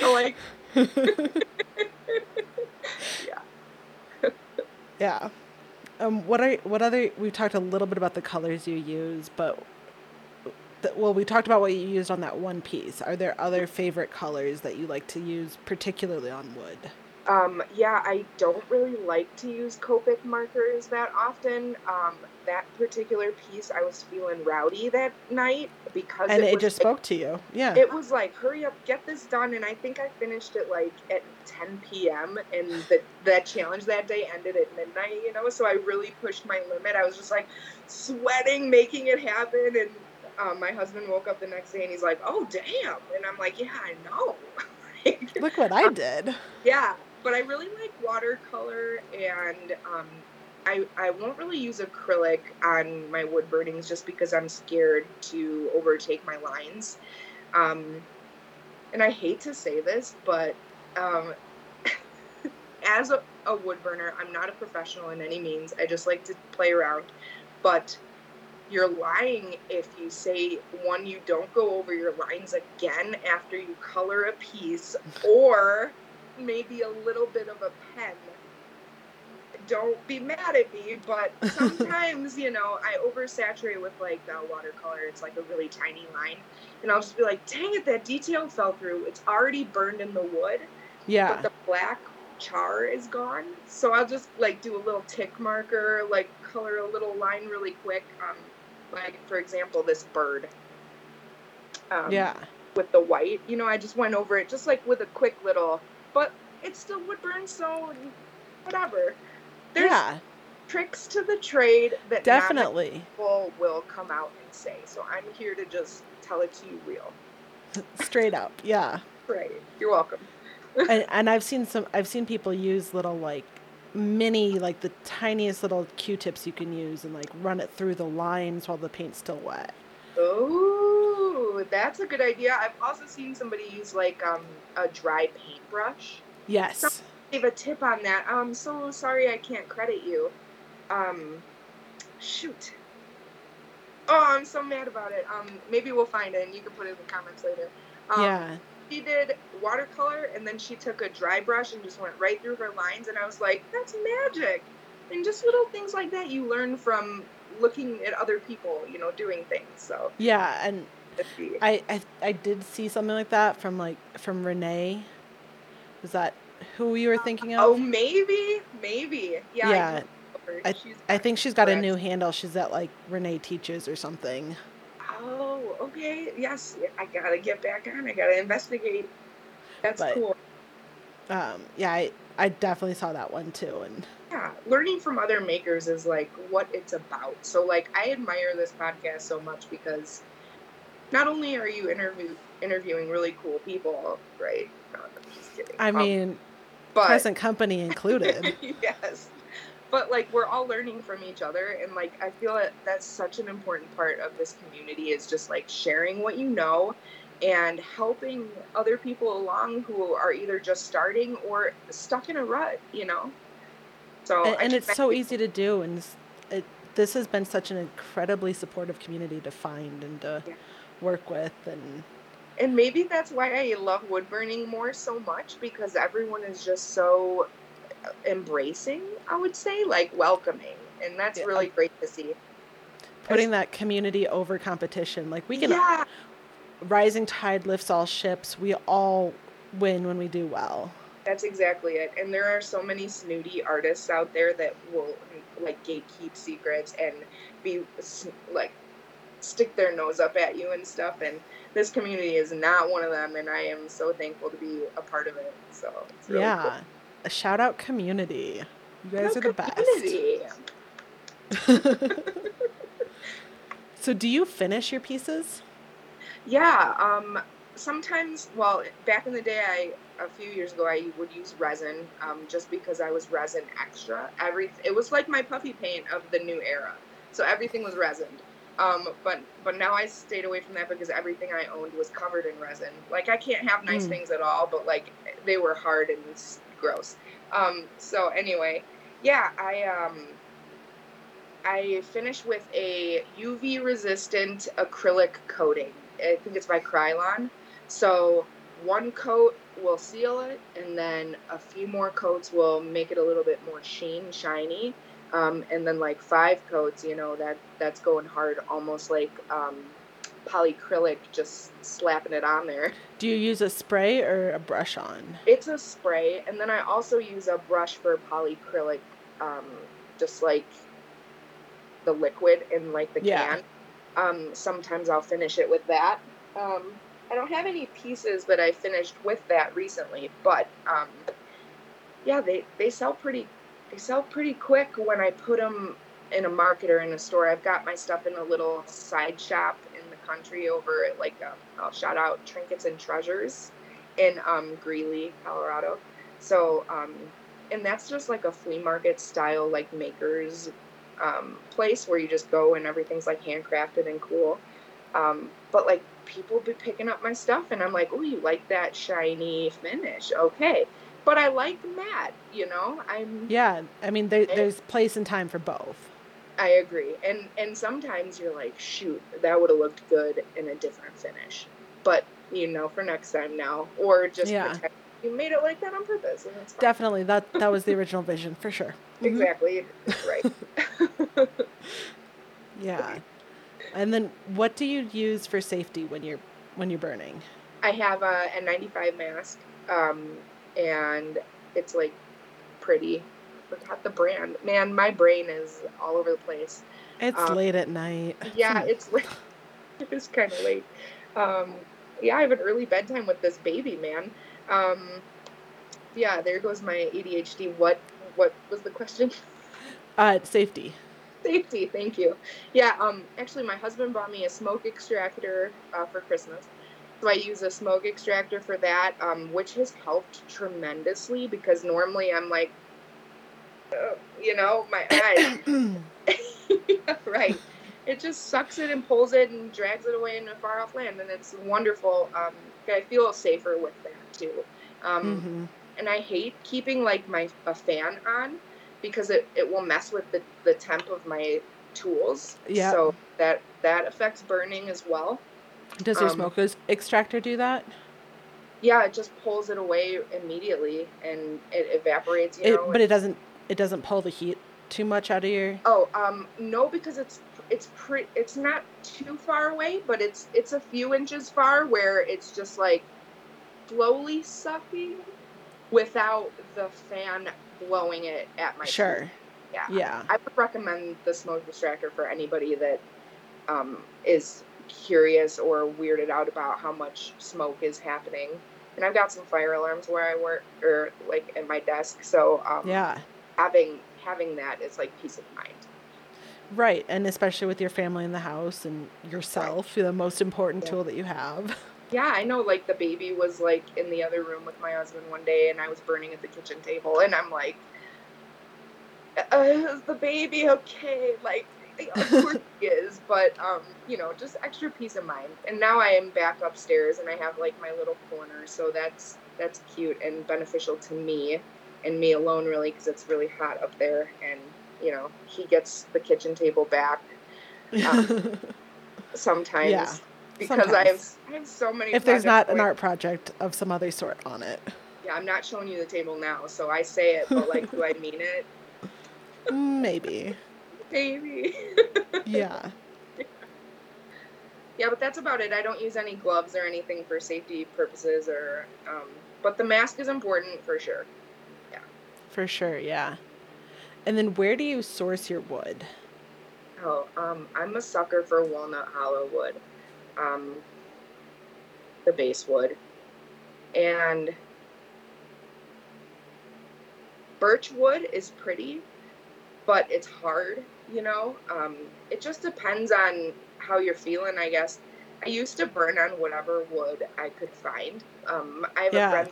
[SPEAKER 1] Like, yeah.
[SPEAKER 2] Yeah. Um, what are what other? We've talked a little bit about the colors you use, but th- well, we talked about what you used on that one piece. Are there other favorite colors that you like to use, particularly on wood?
[SPEAKER 1] Um, yeah, I don't really like to use Copic markers that often. Um, that particular piece, I was feeling rowdy that night because
[SPEAKER 2] And it
[SPEAKER 1] was,
[SPEAKER 2] just spoke to you. Yeah.
[SPEAKER 1] It was like, hurry up, get this done, and I think I finished it like at 10 p.m. and the, that challenge that day ended at midnight. You know, so I really pushed my limit. I was just like sweating, making it happen, and um, my husband woke up the next day and he's like, "Oh, damn!" And I'm like, "Yeah, I know." Like,
[SPEAKER 2] Look what I did.
[SPEAKER 1] yeah, but I really like watercolor, and um, I I won't really use acrylic on my wood burnings just because I'm scared to overtake my lines. Um, and I hate to say this, but um, as a, a wood burner, I'm not a professional in any means. I just like to play around, but you're lying if you say one you don't go over your lines again after you color a piece or maybe a little bit of a pen don't be mad at me but sometimes you know i oversaturate with like the watercolor it's like a really tiny line and i'll just be like dang it that detail fell through it's already burned in the wood
[SPEAKER 2] Yeah.
[SPEAKER 1] but the black char is gone. So I'll just like do a little tick marker, like color a little line really quick. Um, like for example, this bird. Um,
[SPEAKER 2] yeah.
[SPEAKER 1] With the white, you know, I just went over it just like with a quick little, but it still would burn. So whatever. There's
[SPEAKER 2] yeah.
[SPEAKER 1] tricks to the trade that
[SPEAKER 2] Definitely.
[SPEAKER 1] people will come out and say. So I'm here to just tell it to you real.
[SPEAKER 2] Straight up. Yeah.
[SPEAKER 1] Right. You're welcome.
[SPEAKER 2] and, and I've seen some I've seen people use little like mini like the tiniest little q-tips you can use and like run it through the lines while the paint's still wet.
[SPEAKER 1] Oh, that's a good idea. I've also seen somebody use like um a dry paintbrush.
[SPEAKER 2] Yes.
[SPEAKER 1] Give a tip on that. I'm so sorry I can't credit you. Um, shoot. Oh, I'm so mad about it. Um, maybe we'll find it and you can put it in the comments later. Um,
[SPEAKER 2] yeah.
[SPEAKER 1] She did watercolor and then she took a dry brush and just went right through her lines and I was like, that's magic. And just little things like that you learn from looking at other people, you know, doing things. So
[SPEAKER 2] Yeah, and I, I I did see something like that from like from Renee. Was that who you were thinking of?
[SPEAKER 1] oh, maybe, maybe, yeah.
[SPEAKER 2] Yeah,
[SPEAKER 1] I, do know her. She's
[SPEAKER 2] I think she's got a new handle. She's at like Renee Teaches or something.
[SPEAKER 1] Oh, okay. Yes, I gotta get back on. I gotta investigate. That's
[SPEAKER 2] But-
[SPEAKER 1] cool.
[SPEAKER 2] Um, yeah, I, I definitely saw that one too. And
[SPEAKER 1] Yeah, learning from other makers is like what it's about. So like I admire this podcast so much because not only are you interview interviewing really cool people, right? No, I'm just kidding.
[SPEAKER 2] I
[SPEAKER 1] Um,
[SPEAKER 2] mean,
[SPEAKER 1] but
[SPEAKER 2] present company included.
[SPEAKER 1] yes. But like we're all learning from each other and like I feel that that's such an important part of this community is just like sharing what you know and helping other people along who are either just starting or stuck in a rut, you know. So
[SPEAKER 2] and, and it's so
[SPEAKER 1] think-
[SPEAKER 2] easy to do and it, this has been such an incredibly supportive community to find and to
[SPEAKER 1] Yeah.
[SPEAKER 2] work with and
[SPEAKER 1] And maybe that's why I love wood burning more so much because everyone is just so embracing, I would say, like welcoming. And that's
[SPEAKER 2] Yeah.
[SPEAKER 1] really great to see.
[SPEAKER 2] putting that community over competition like we can
[SPEAKER 1] yeah,
[SPEAKER 2] rising tide lifts all ships we all win when we do well
[SPEAKER 1] that's exactly it. And there are so many snooty artists out there that will like gatekeep secrets and be like stick their nose up at you and stuff. And this community is not one of them. And I am so thankful to be a part of it. So it's really
[SPEAKER 2] yeah
[SPEAKER 1] cool.
[SPEAKER 2] A shout out community you guys are the best so do you finish your pieces
[SPEAKER 1] Yeah, um, sometimes, well, back in the day, I a few years ago, I would use resin, um, just because I was resin extra. Every it was like my puffy paint of the new era, so everything was resined. Um, but but now I stayed away from that because everything I owned was covered in resin. Like I can't have nice
[SPEAKER 2] Mm.
[SPEAKER 1] things at all, but like they were hard and gross. Um, so anyway, yeah, I um. I finished with a UV resistant acrylic coating. I think it's by Krylon. So one coat will seal it, and then a few more coats will make it a little bit more sheen, shiny. Um, and then like five coats, you know, that that's going hard, almost like um, polyacrylic, just slapping it on there.
[SPEAKER 2] do you use a spray or a brush on
[SPEAKER 1] It's a spray, and then I also use a brush for polyacrylic, um, just like the liquid in like the
[SPEAKER 2] Yeah.
[SPEAKER 1] can. Um, sometimes I'll finish it with that. Um, I don't have any pieces that I finished with that recently, but um, yeah, they they sell pretty they sell pretty quick when I put them in a market or in a store. I've got my stuff in a little side shop country over at like um, I'll shout out Trinkets and Treasures in um, Greeley, Colorado. So um, and that's just like a flea market style like makers um, place where you just go and everything's like handcrafted and cool. Um, but like people be picking up my stuff and I'm like, oh, you like that shiny finish? Okay. But I like matte, you know. I'm
[SPEAKER 2] yeah i mean there, there's place and time for both
[SPEAKER 1] I agree. And and sometimes you're like, shoot, that would have looked good in a different finish. But you know, for next time now, or just
[SPEAKER 2] Yeah.
[SPEAKER 1] pretend you made it like that on purpose,
[SPEAKER 2] definitely that that was the original vision for sure Mhm.
[SPEAKER 1] exactly right.
[SPEAKER 2] yeah and then what do you use for safety when you're when you're burning
[SPEAKER 1] I have a N95 mask, um, and it's like pretty. Forgot the brand. Man, my brain is all over the place.
[SPEAKER 2] it's
[SPEAKER 1] Um,
[SPEAKER 2] late at night
[SPEAKER 1] Yeah, it's late. it's kind of late. Um, yeah, I have an early bedtime with this baby, man. Um, yeah, there goes my ADHD. What what was the question?
[SPEAKER 2] uh safety
[SPEAKER 1] Safety, thank you. Yeah, um, actually, my husband bought me a smoke extractor uh, for Christmas. So I use a smoke extractor for that, um, which has helped tremendously because normally I'm like, uh, you know, my eyes. right. It just sucks it and pulls it and drags it away in a far off land, and it's wonderful. Um, I feel safer with that too. Um,
[SPEAKER 2] Mhm.
[SPEAKER 1] and I hate keeping like my a fan on because it, it will mess with the, the temp of my tools.
[SPEAKER 2] Yeah.
[SPEAKER 1] So that that affects burning as well.
[SPEAKER 2] Does your
[SPEAKER 1] Um,
[SPEAKER 2] smoke extractor do that?
[SPEAKER 1] Yeah, it just pulls it away immediately and it evaporates. You
[SPEAKER 2] It,
[SPEAKER 1] know.
[SPEAKER 2] but it doesn't. It doesn't pull the heat too much out of your.
[SPEAKER 1] oh, um, no, because it's it's pre it's not too far away, but it's it's a few inches far where it's just like slowly sucking without the fan blowing it at my
[SPEAKER 2] Sure.
[SPEAKER 1] feet. Yeah.
[SPEAKER 2] Yeah.
[SPEAKER 1] I would recommend the smoke distractor for anybody that um, is curious or weirded out about how much smoke is happening. And I've got some fire alarms where I work, or like at my desk. So um,
[SPEAKER 2] Yeah.
[SPEAKER 1] Having having that is like peace of mind.
[SPEAKER 2] Right, and especially with your family in the house and yourself, the most important
[SPEAKER 1] Yeah.
[SPEAKER 2] tool that you have.
[SPEAKER 1] Yeah, I know. Like the baby was like in the other room with my husband one day, and I was burning at the kitchen table, and I'm like, uh, "Is the baby okay?" Like, of course he is, but um, you know, just extra peace of mind. And now I am back upstairs, and I have like my little corner, so that's that's cute and beneficial to me, and me alone really, because it's really hot up there, and you know, he gets the kitchen table back Um, sometimes.
[SPEAKER 2] Yeah,
[SPEAKER 1] Because I have. I have so many.
[SPEAKER 2] if there's not an art project of some other sort on it.
[SPEAKER 1] Yeah, I'm not showing you the table now, so I say it, but like, do I mean it?
[SPEAKER 2] Maybe.
[SPEAKER 1] Maybe.
[SPEAKER 2] Yeah.
[SPEAKER 1] yeah, but that's about it. I don't use any gloves or anything for safety purposes, or um, but the mask is important for sure.
[SPEAKER 2] For sure, yeah. And then where do you source your wood?
[SPEAKER 1] Oh, um, I'm a sucker for walnut hollow wood, um, the base wood, and birch wood is pretty, but it's hard. You know, um, it just depends on how you're feeling, I guess. I used to burn on whatever wood I could find. Um, I have
[SPEAKER 2] Yeah.
[SPEAKER 1] a friend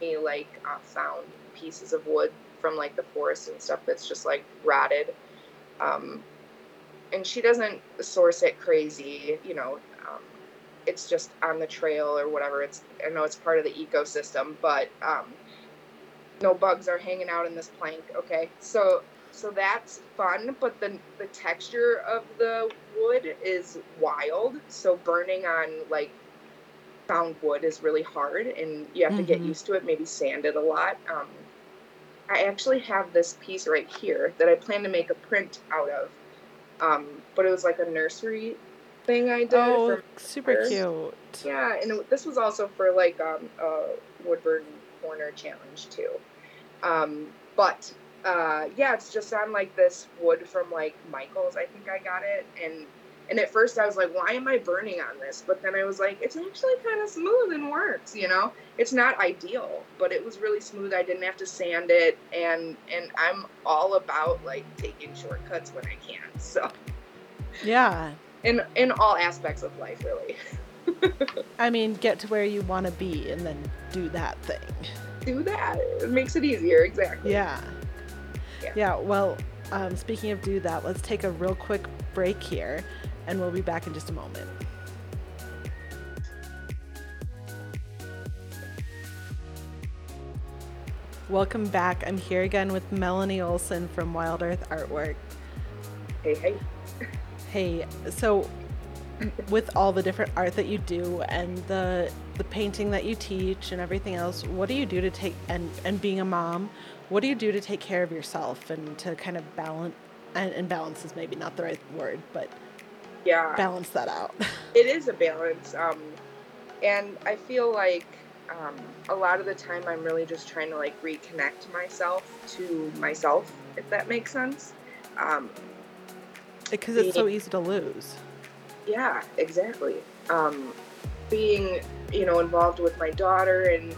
[SPEAKER 1] who me like uh, found pieces of wood from like the forest and stuff that's just like rotted. Um, and she doesn't source it crazy, you know. Um, it's just on the trail or whatever. It's I know it's part of the ecosystem, but um, no bugs are hanging out in this plank. Okay, so so that's fun, but the the texture of the wood is wild. So burning on like found wood is really hard, and you have to get
[SPEAKER 2] Mhm.
[SPEAKER 1] used to it. Maybe sand it a lot. Um, I actually have this piece right here that I plan to make a print out of. Um, but it was like a nursery thing I did.
[SPEAKER 2] Oh,
[SPEAKER 1] for
[SPEAKER 2] super cute.
[SPEAKER 1] yeah, and it, this was also for like um, a Woodburn Corner challenge too. Um, but uh, yeah, it's just on like this wood from like Michaels. I think I got it, and and at first I was like, why am I burning on this? But then I was like, it's actually kind of smooth and works. You know, it's not ideal, but it was really smooth. I didn't have to sand it, and and I'm all about like taking shortcuts when I can. So
[SPEAKER 2] Yeah.
[SPEAKER 1] in in all aspects of life, really.
[SPEAKER 2] I mean, get to where you want to be and then do that thing.
[SPEAKER 1] Do that. It makes it easier. Exactly.
[SPEAKER 2] Yeah.
[SPEAKER 1] Yeah.
[SPEAKER 2] Yeah, well, um, speaking of do that, let's take a real quick break here and we'll be back in just a moment. Welcome back. I'm here again with Melanie Oleson from Wild Earth Artwork.
[SPEAKER 1] Hey, hey.
[SPEAKER 2] Hey, so with all the different art that you do and the the painting that you teach and everything else, what do you do to take and and being a mom, what do you do to take care of yourself and to kind of balance and, and balance is maybe not the right word, but
[SPEAKER 1] Yeah.
[SPEAKER 2] balance that out.
[SPEAKER 1] it is a balance um and i feel like um, a lot of the time i'm really just trying to like reconnect myself to myself if that makes sense um,
[SPEAKER 2] because it's so easy to lose.
[SPEAKER 1] yeah exactly um, being you know involved with my daughter and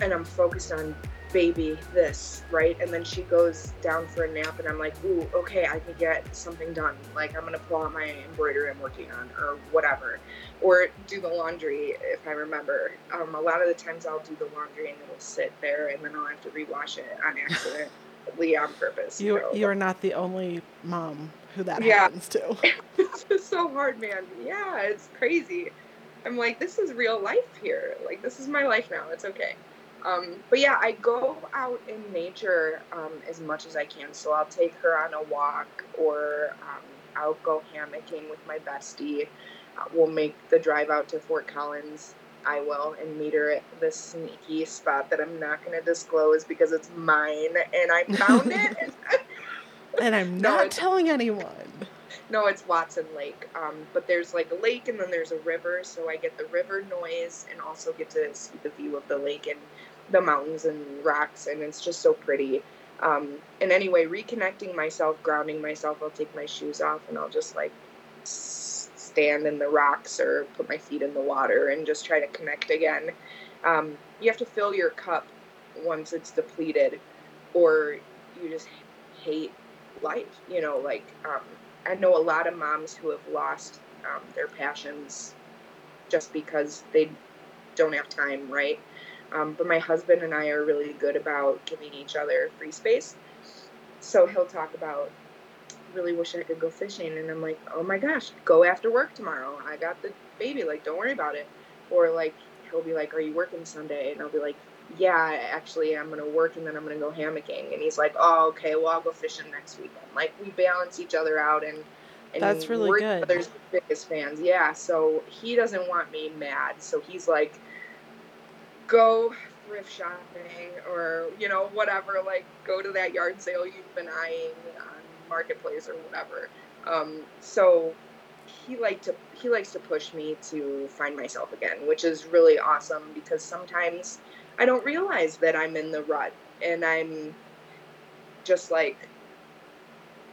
[SPEAKER 1] and i'm focused on baby this right and then she goes down for a nap and i'm like ooh okay i can get something done like i'm gonna pull out my embroidery i'm working on or whatever or do the laundry if i remember um, a lot of the times i'll do the laundry and it'll sit there and then i'll have to rewash it on accident on purpose
[SPEAKER 2] You
[SPEAKER 1] know?
[SPEAKER 2] you're not the only mom who that
[SPEAKER 1] Yeah.
[SPEAKER 2] happens to.
[SPEAKER 1] it's just so hard, man. Yeah, it's crazy. I'm like, this is real life here. Like, this is my life now. It's okay. Um, but yeah, I go out in nature um, as much as I can. So I'll take her on a walk, or um, I'll go hammocking with my bestie. Uh, we'll make the drive out to Fort Collins. I will and meet her at this sneaky spot that I'm not going to disclose because it's mine and I found it.
[SPEAKER 2] and I'm not
[SPEAKER 1] it's-
[SPEAKER 2] telling anyone.
[SPEAKER 1] No, it's Watson Lake. Um, but there's like a lake and then there's a river, so I get the river noise and also get to see the view of the lake and the mountains and rocks, and it's just so pretty. Um, and anyway, reconnecting myself, grounding myself, I'll take my shoes off and I'll just like stand in the rocks or put my feet in the water and just try to connect again. Um, you have to fill your cup once it's depleted, or you just hate life. You know, like um, I know a lot of moms who have lost um, their passions just because they don't have time, right? Um, but my husband and I are really good about giving each other free space. So he'll talk about, really wish I could go fishing. And I'm like, oh my gosh, go after work tomorrow. I got the baby. Like, don't worry about it. Or like, he'll be like, are you working Sunday? And I'll be like, yeah, actually, I'm going to work and then I'm going to go hammocking. And he's like, oh, okay, well, I'll go fishing next weekend. Like, we balance each other out and, and
[SPEAKER 2] That's really
[SPEAKER 1] we're
[SPEAKER 2] good.
[SPEAKER 1] other's biggest fans. Yeah. So he doesn't want me mad. So he's like, go thrift shopping or, you know, whatever. Like, go to that yard sale you've been eyeing on Marketplace or whatever. Um, so he like to he likes to push me to find myself again, which is really awesome because sometimes I don't realize that I'm in the rut and I'm just like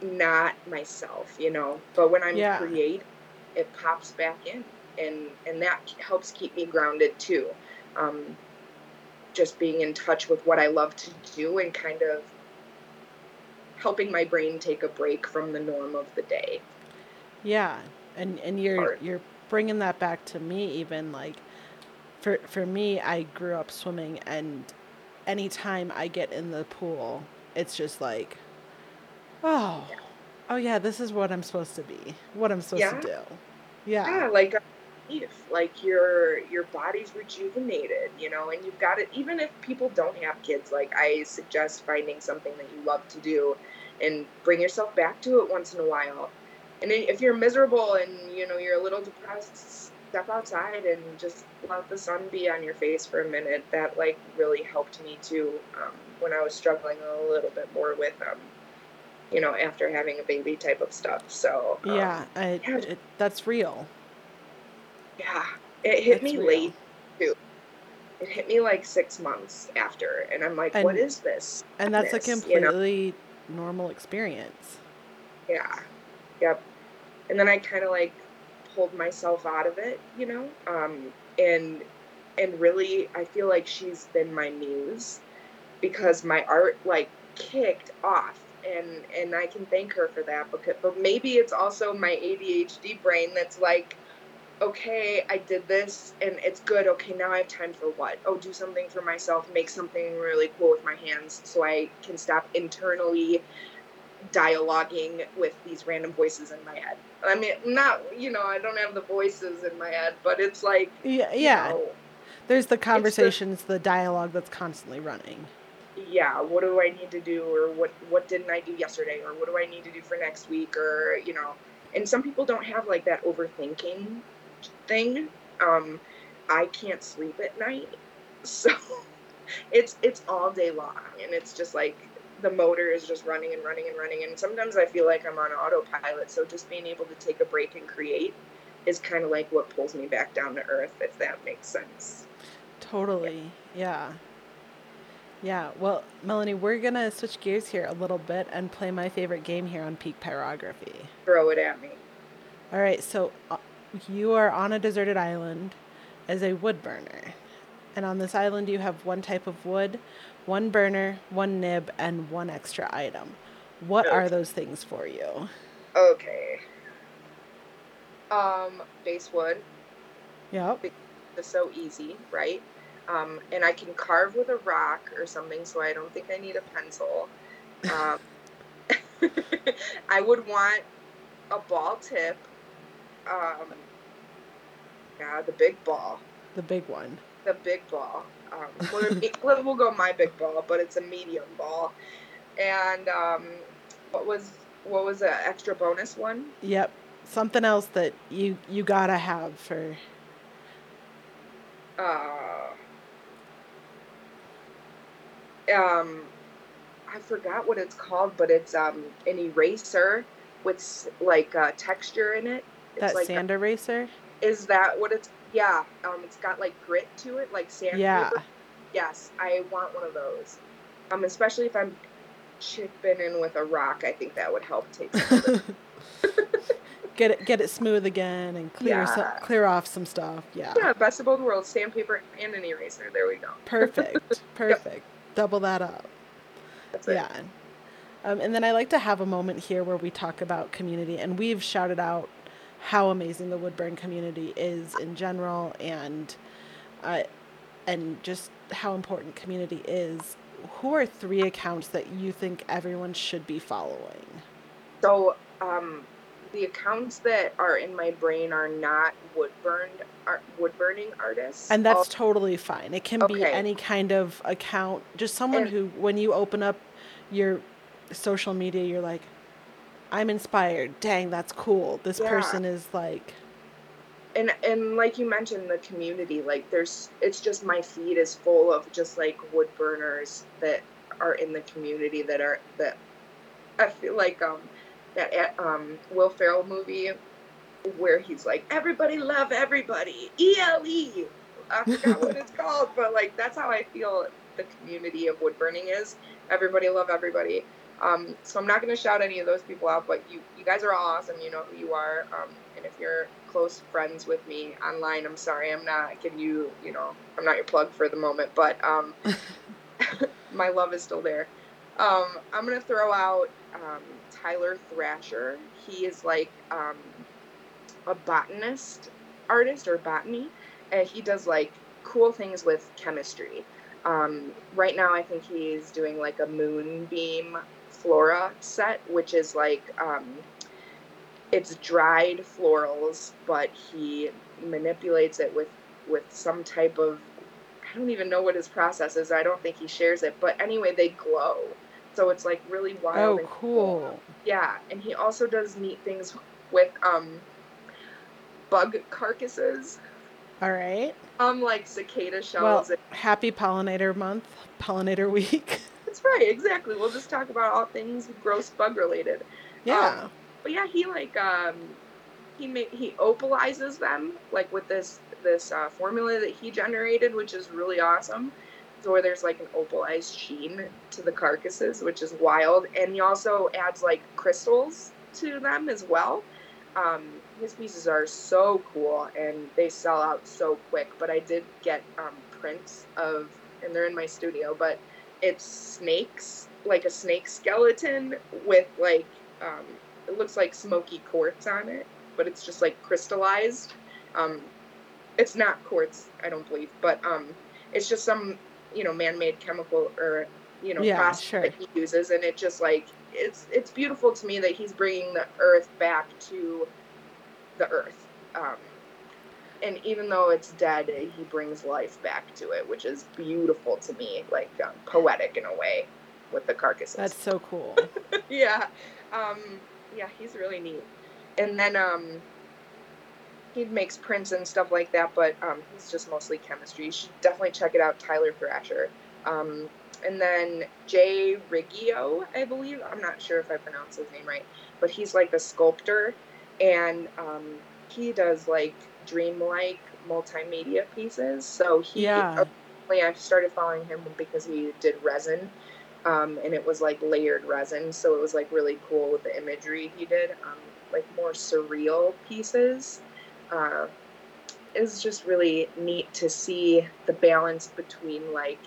[SPEAKER 1] not myself, you know. But when I'm
[SPEAKER 2] Yeah.
[SPEAKER 1] creative, it pops back in, and and that helps keep me grounded too. Um, just being in touch with what I love to do and kind of helping my brain take a break from the norm of the day.
[SPEAKER 2] Yeah, and and you're
[SPEAKER 1] Hard.
[SPEAKER 2] you're bringing that back to me even like for for me I grew up swimming and anytime I get in the pool it's just like oh oh yeah this is what I'm supposed to be what I'm supposed
[SPEAKER 1] Yeah.
[SPEAKER 2] to do yeah
[SPEAKER 1] yeah like a relief like your your body's rejuvenated you know and you've got it even if people don't have kids like i suggest finding something that you love to do and bring yourself back to it once in a while. And if you're miserable and you know you're a little depressed step outside and just let the sun be on your face for a minute. That like really helped me too um, when i was struggling a little bit more with um, you know after having a baby type of stuff. So um,
[SPEAKER 2] yeah I,
[SPEAKER 1] yeah.
[SPEAKER 2] it, that's real
[SPEAKER 1] Yeah, it hit me
[SPEAKER 2] real.
[SPEAKER 1] late too. It hit me like six months after, and I'm like, "What
[SPEAKER 2] And-
[SPEAKER 1] is this?"
[SPEAKER 2] and that's a
[SPEAKER 1] Madness, you know?
[SPEAKER 2] completely normal experience
[SPEAKER 1] Yeah, yep. And then I kind of like pulled myself out of it, you know, um, and and really, I feel like she's been my muse because my art like kicked off. And, and I can thank her for that because but maybe it's also my ADHD brain that's like okay, I did this and it's good. Okay, now I have time for what? Oh, do something for myself, make something really cool with my hands so I can stop internally dialoguing with these random voices in my head. I mean, not, you know, I don't have the voices in my head, but it's like,
[SPEAKER 2] yeah yeah
[SPEAKER 1] know,
[SPEAKER 2] there's the conversations the dialogue that's constantly running
[SPEAKER 1] yeah, what do I need to do or what what didn't I do yesterday or what do I need to do for next week or, you know, and some people don't have like that overthinking thing. Um I can't sleep at night. So it's it's all day long and it's just like the motor is just running and running and running and sometimes I feel like I'm on autopilot. So just being able to take a break and create is kind of like what pulls me back down to earth if that makes sense.
[SPEAKER 2] Totally. Yeah. Yeah. Well, Melanie, we're going to switch gears here a little bit and play my favorite game here on Peak Pyrography.
[SPEAKER 1] Throw it at me.
[SPEAKER 2] All right. So uh, you are on a deserted island as a wood burner. And on this island, you have one type of wood, one burner, one nib, and one extra item. What are those things for you?
[SPEAKER 1] Okay. Um, base wood,
[SPEAKER 2] Yep.
[SPEAKER 1] is so easy, right? Um, and I can carve with a rock or something, so I don't think I need a pencil. Um, I would want a ball tip. Um, yeah, the big ball.
[SPEAKER 2] The big one.
[SPEAKER 1] The big ball. Um, we'll, we'll go my big ball, but it's a medium ball. And um, what was what was the extra bonus one?
[SPEAKER 2] Yep. Something else that you you gotta have for
[SPEAKER 1] uh um I forgot what it's called, but it's um an eraser with like uh, texture in it.
[SPEAKER 2] That
[SPEAKER 1] like
[SPEAKER 2] sand eraser.
[SPEAKER 1] Is that what it's? Yeah. Um, it's got like grit to it, like sand.
[SPEAKER 2] Yeah.
[SPEAKER 1] Yes, I want one of those. Um, especially if I'm chipping in with a rock, I think that would help take.
[SPEAKER 2] get it, get it smooth again, and clear yeah. so, clear off some stuff. Yeah.
[SPEAKER 1] Yeah, best of both worlds: sandpaper and an eraser. There we go.
[SPEAKER 2] Perfect. Perfect. yep. Double that up.
[SPEAKER 1] That's it.
[SPEAKER 2] Yeah. Um, and then I like to have a moment here where we talk about community, and we've shouted out how amazing the Woodburn community is in general, and uh, and just how important community is. Who are three accounts that you think everyone should be following?
[SPEAKER 1] So, um, the accounts that are in my brain are not wood burned art, wood artists,
[SPEAKER 2] and that's totally fine. It can okay. be any kind of account, just someone and, who, when you open up your social media, you're like, I'm inspired. Dang, that's cool. This yeah. person is like
[SPEAKER 1] and and like you mentioned the community like there's it's just my feed is full of just like wood burners that are in the community that are that I feel like um that um Will Ferrell movie where he's like everybody love everybody ELE I forgot what it's called but like that's how I feel the community of wood burning is everybody love everybody um, so I'm not going to shout any of those people out, but you, you guys are all awesome. You know who you are. Um, and if you're close friends with me online, I'm sorry, I'm not giving you, you know, I'm not your plug for the moment, but um, my love is still there. Um, I'm going to throw out um, Tyler Thrasher. He is like um, a botanist artist or botany, and he does like cool things with chemistry. Um, right now, I think he's doing like a moonbeam flora set, which is like um, it's dried florals, but he manipulates it with with some type of I don't even know what his process is. I don't think he shares it, but anyway, they glow. So it's like really wild.
[SPEAKER 2] Oh, cool. cool.
[SPEAKER 1] Yeah, and he also does neat things with um bug carcasses.
[SPEAKER 2] All right.
[SPEAKER 1] Um, like cicada shells.
[SPEAKER 2] Well, and- happy pollinator month, pollinator week.
[SPEAKER 1] That's right, exactly. We'll just talk about all things gross bug related.
[SPEAKER 2] Yeah.
[SPEAKER 1] Um, but yeah, he like um, he made he opalizes them like with this this uh, formula that he generated, which is really awesome. So where there's like an opalized sheen to the carcasses, which is wild, and he also adds like crystals to them as well. Um, his pieces are so cool and they sell out so quick. But I did get um, prints of, and they're in my studio, but it's snakes, like a snake skeleton with like um, it looks like smoky quartz on it, but it's just like crystallized. Um, it's not quartz, I don't believe, but um, it's just some you know man-made chemical or you know
[SPEAKER 2] yeah,
[SPEAKER 1] process
[SPEAKER 2] sure.
[SPEAKER 1] that he uses, and it just like it's it's beautiful to me that he's bringing the earth back to the earth. Um, and even though it's dead, he brings life back to it, which is beautiful to me, like um, poetic in a way, with the carcasses.
[SPEAKER 2] That's so cool.
[SPEAKER 1] yeah, um, yeah, he's really neat. And then um, he makes prints and stuff like that, but um, he's just mostly chemistry. You should definitely check it out, Tyler Thrasher. Um, and then Jay Riggio, I believe. I'm not sure if I pronounced his name right, but he's like a sculptor, and um, he does like dreamlike multimedia pieces. So he,
[SPEAKER 2] yeah.
[SPEAKER 1] I started following him because he did resin, um, and it was like layered resin. So it was like really cool with the imagery he did, um, like more surreal pieces. Uh, it's just really neat to see the balance between like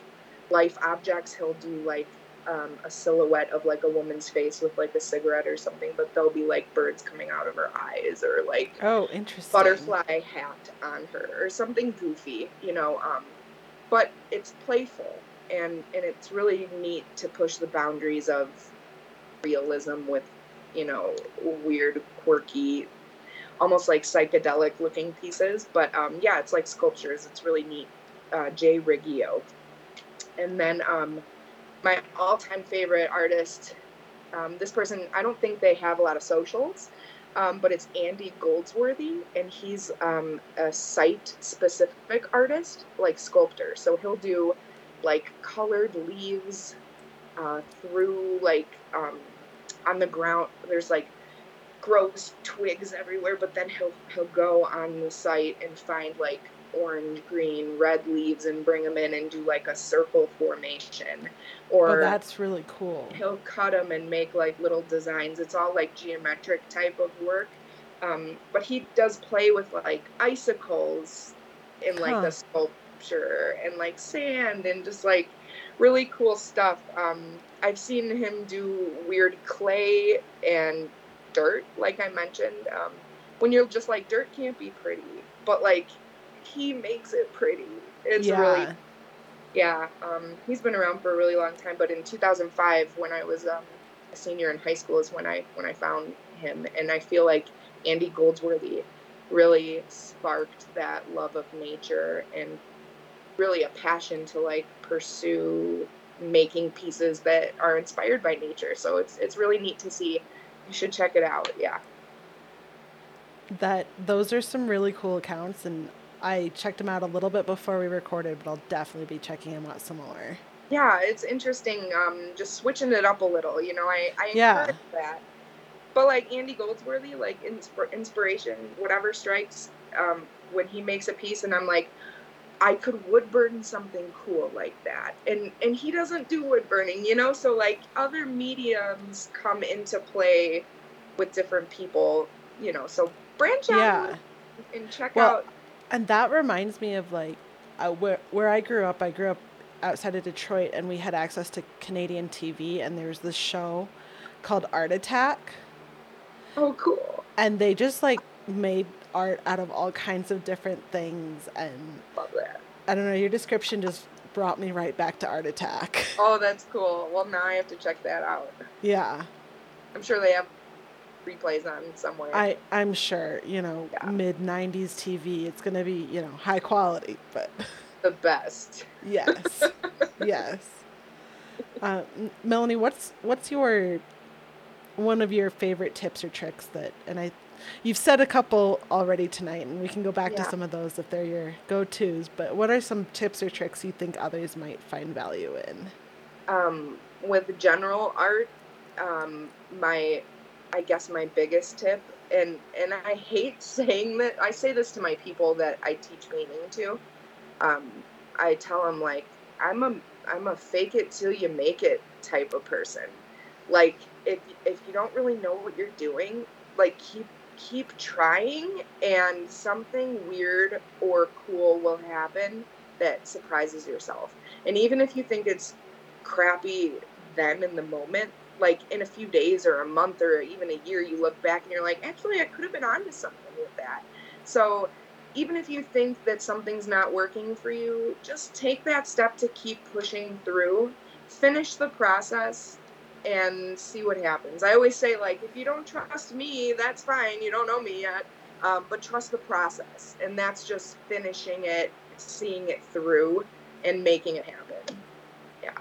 [SPEAKER 1] life objects. He'll do like um, a silhouette of like a woman's face with like a cigarette or something, but there'll be like birds coming out of her eyes or like
[SPEAKER 2] oh, interesting
[SPEAKER 1] butterfly hat on her or something goofy, you know. Um, but it's playful and and it's really neat to push the boundaries of realism with you know weird, quirky, almost like psychedelic looking pieces. But um, yeah, it's like sculptures. It's really neat. Uh, Jay Riggio, and then um, my all-time favorite artist Um, this person, I don't think they have a lot of socials, um, but it's Andy Goldsworthy, and he's um, a site specific artist, like sculptor. So he'll do like colored leaves uh, through like um, on the ground. There's like gross twigs everywhere, but then he'll he'll go on the site and find like orange, green, red leaves and bring them in and do like a circle formation. Or
[SPEAKER 2] oh, that's really cool.
[SPEAKER 1] He'll cut them and make like little designs. It's all like geometric type of work. Um, but he does play with like icicles in like huh. the sculpture and like sand and just like really cool stuff. Um, I've seen him do weird clay and dirt, like I mentioned. Um, when you're just like, dirt can't be pretty, but like he makes it pretty. It's yeah. really, yeah. Um, he's been around for a really long time, but in 2005, when I was um, a senior in high school, is when I when I found him, and I feel like Andy Goldsworthy really sparked that love of nature and really a passion to like pursue making pieces that are inspired by nature. So it's it's really neat to see. You should check it out. Yeah.
[SPEAKER 2] That those are some really cool accounts and I checked him out a little bit before we recorded, but I'll definitely be checking him out some more.
[SPEAKER 1] Yeah, it's interesting. Um, just switching it up a little. You know, I I yeah. that. But like Andy Goldsworthy, like insp- inspiration, whatever strikes um, when he makes a piece, and I'm like, I could wood burn something cool like that. And and he doesn't do wood burning, you know? So like other mediums come into play with different people, you know. So branch out yeah. and check well, out
[SPEAKER 2] and that reminds me of like uh, where where I grew up. I grew up outside of Detroit, and we had access to Canadian TV, and there was this show called Art Attack.
[SPEAKER 1] Oh, cool!
[SPEAKER 2] And they just like made art out of all kinds of different things, and
[SPEAKER 1] love that.
[SPEAKER 2] I don't know. Your description just brought me right back to Art Attack.
[SPEAKER 1] Oh, that's cool. Well, now I have to check that out.
[SPEAKER 2] Yeah.
[SPEAKER 1] I'm sure they have replays on somewhere.
[SPEAKER 2] I I'm sure you know yeah. mid '90s TV. It's gonna be you know high quality, but
[SPEAKER 1] the best.
[SPEAKER 2] yes, yes. Uh, Melanie, what's what's your one of your favorite tips or tricks that and I you've said a couple already tonight and we can go back yeah. to some of those if they're your go-tos but what are some tips or tricks you think others might find value in
[SPEAKER 1] um, with general art um, my I guess my biggest tip and and I hate saying that I say this to my people that I teach painting to. Um, I tell them like I'm a I'm a fake it till you make it type of person. Like if if you don't really know what you're doing, like keep keep trying and something weird or cool will happen that surprises yourself. And even if you think it's crappy then in the moment, like in a few days or a month or even a year, you look back and you're like, actually, I could have been onto something with that. So even if you think that something's not working for you, just take that step to keep pushing through, finish the process, and see what happens. I always say, like, if you don't trust me, that's fine. You don't know me yet. Um, but trust the process. And that's just finishing it, seeing it through, and making it happen. Yeah.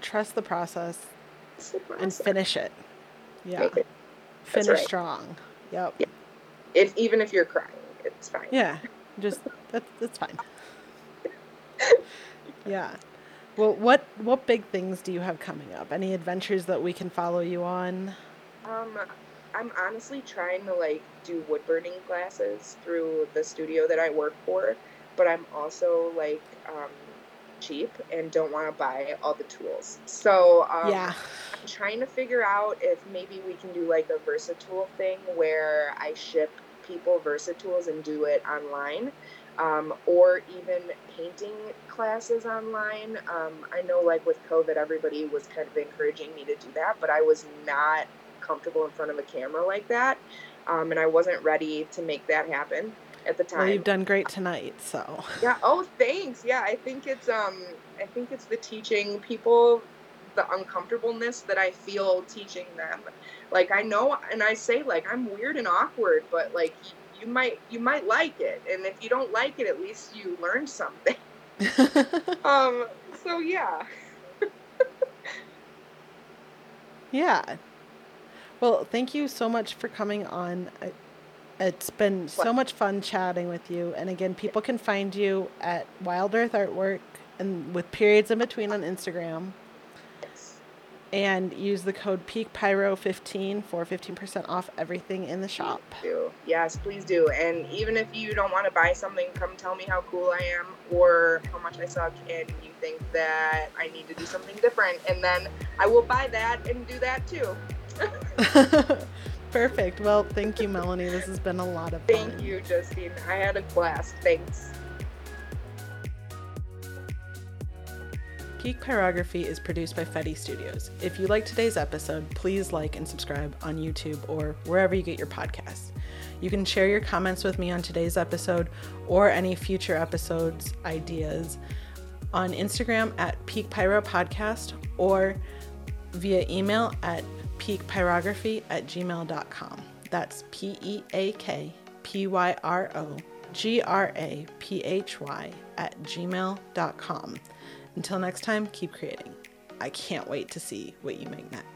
[SPEAKER 2] Trust the process and finish it. Yeah. It. Finish right. strong. Yep. Yeah.
[SPEAKER 1] If even if you're crying, it's fine.
[SPEAKER 2] Yeah. Just that's that's fine. yeah. Well, what what big things do you have coming up? Any adventures that we can follow you on?
[SPEAKER 1] Um, I'm honestly trying to like do wood burning classes through the studio that I work for, but I'm also like um, cheap and don't want to buy all the tools. So um,
[SPEAKER 2] yeah,
[SPEAKER 1] I'm trying to figure out if maybe we can do like a Versa-Tool thing where I ship people Versa-Tools and do it online. Um, or even painting classes online. Um, I know, like with COVID, everybody was kind of encouraging me to do that, but I was not comfortable in front of a camera like that, um, and I wasn't ready to make that happen at the time.
[SPEAKER 2] Well, you've done great tonight, so.
[SPEAKER 1] Yeah. Oh, thanks. Yeah, I think it's um, I think it's the teaching people the uncomfortableness that I feel teaching them. Like I know, and I say like I'm weird and awkward, but like you might you might like it, and if you don't like it, at least you learned something. um. So yeah.
[SPEAKER 2] Yeah. Well, thank you so much for coming on. It's been so much fun chatting with you. And again, people can find you at Wild Earth Artwork and with periods in between on Instagram. And use the code PeakPyro15 for 15% off everything in the shop.
[SPEAKER 1] Do. Yes, please do. And even if you don't want to buy something, come tell me how cool I am or how much I suck and you think that I need to do something different. And then I will buy that and do that too.
[SPEAKER 2] Perfect. Well, thank you, Melanie. This has been a lot of
[SPEAKER 1] fun. Thank you, Justine. I had a blast. Thanks.
[SPEAKER 2] Peak Pyrography is produced by Fetty Studios. If you like today's episode, please like and subscribe on YouTube or wherever you get your podcasts. You can share your comments with me on today's episode or any future episodes ideas on Instagram at Peak Pyro Podcast or via email at peakpyrography at gmail.com. That's P E A K P Y R O G R A P H Y at gmail.com. Until next time, keep creating. I can't wait to see what you make next.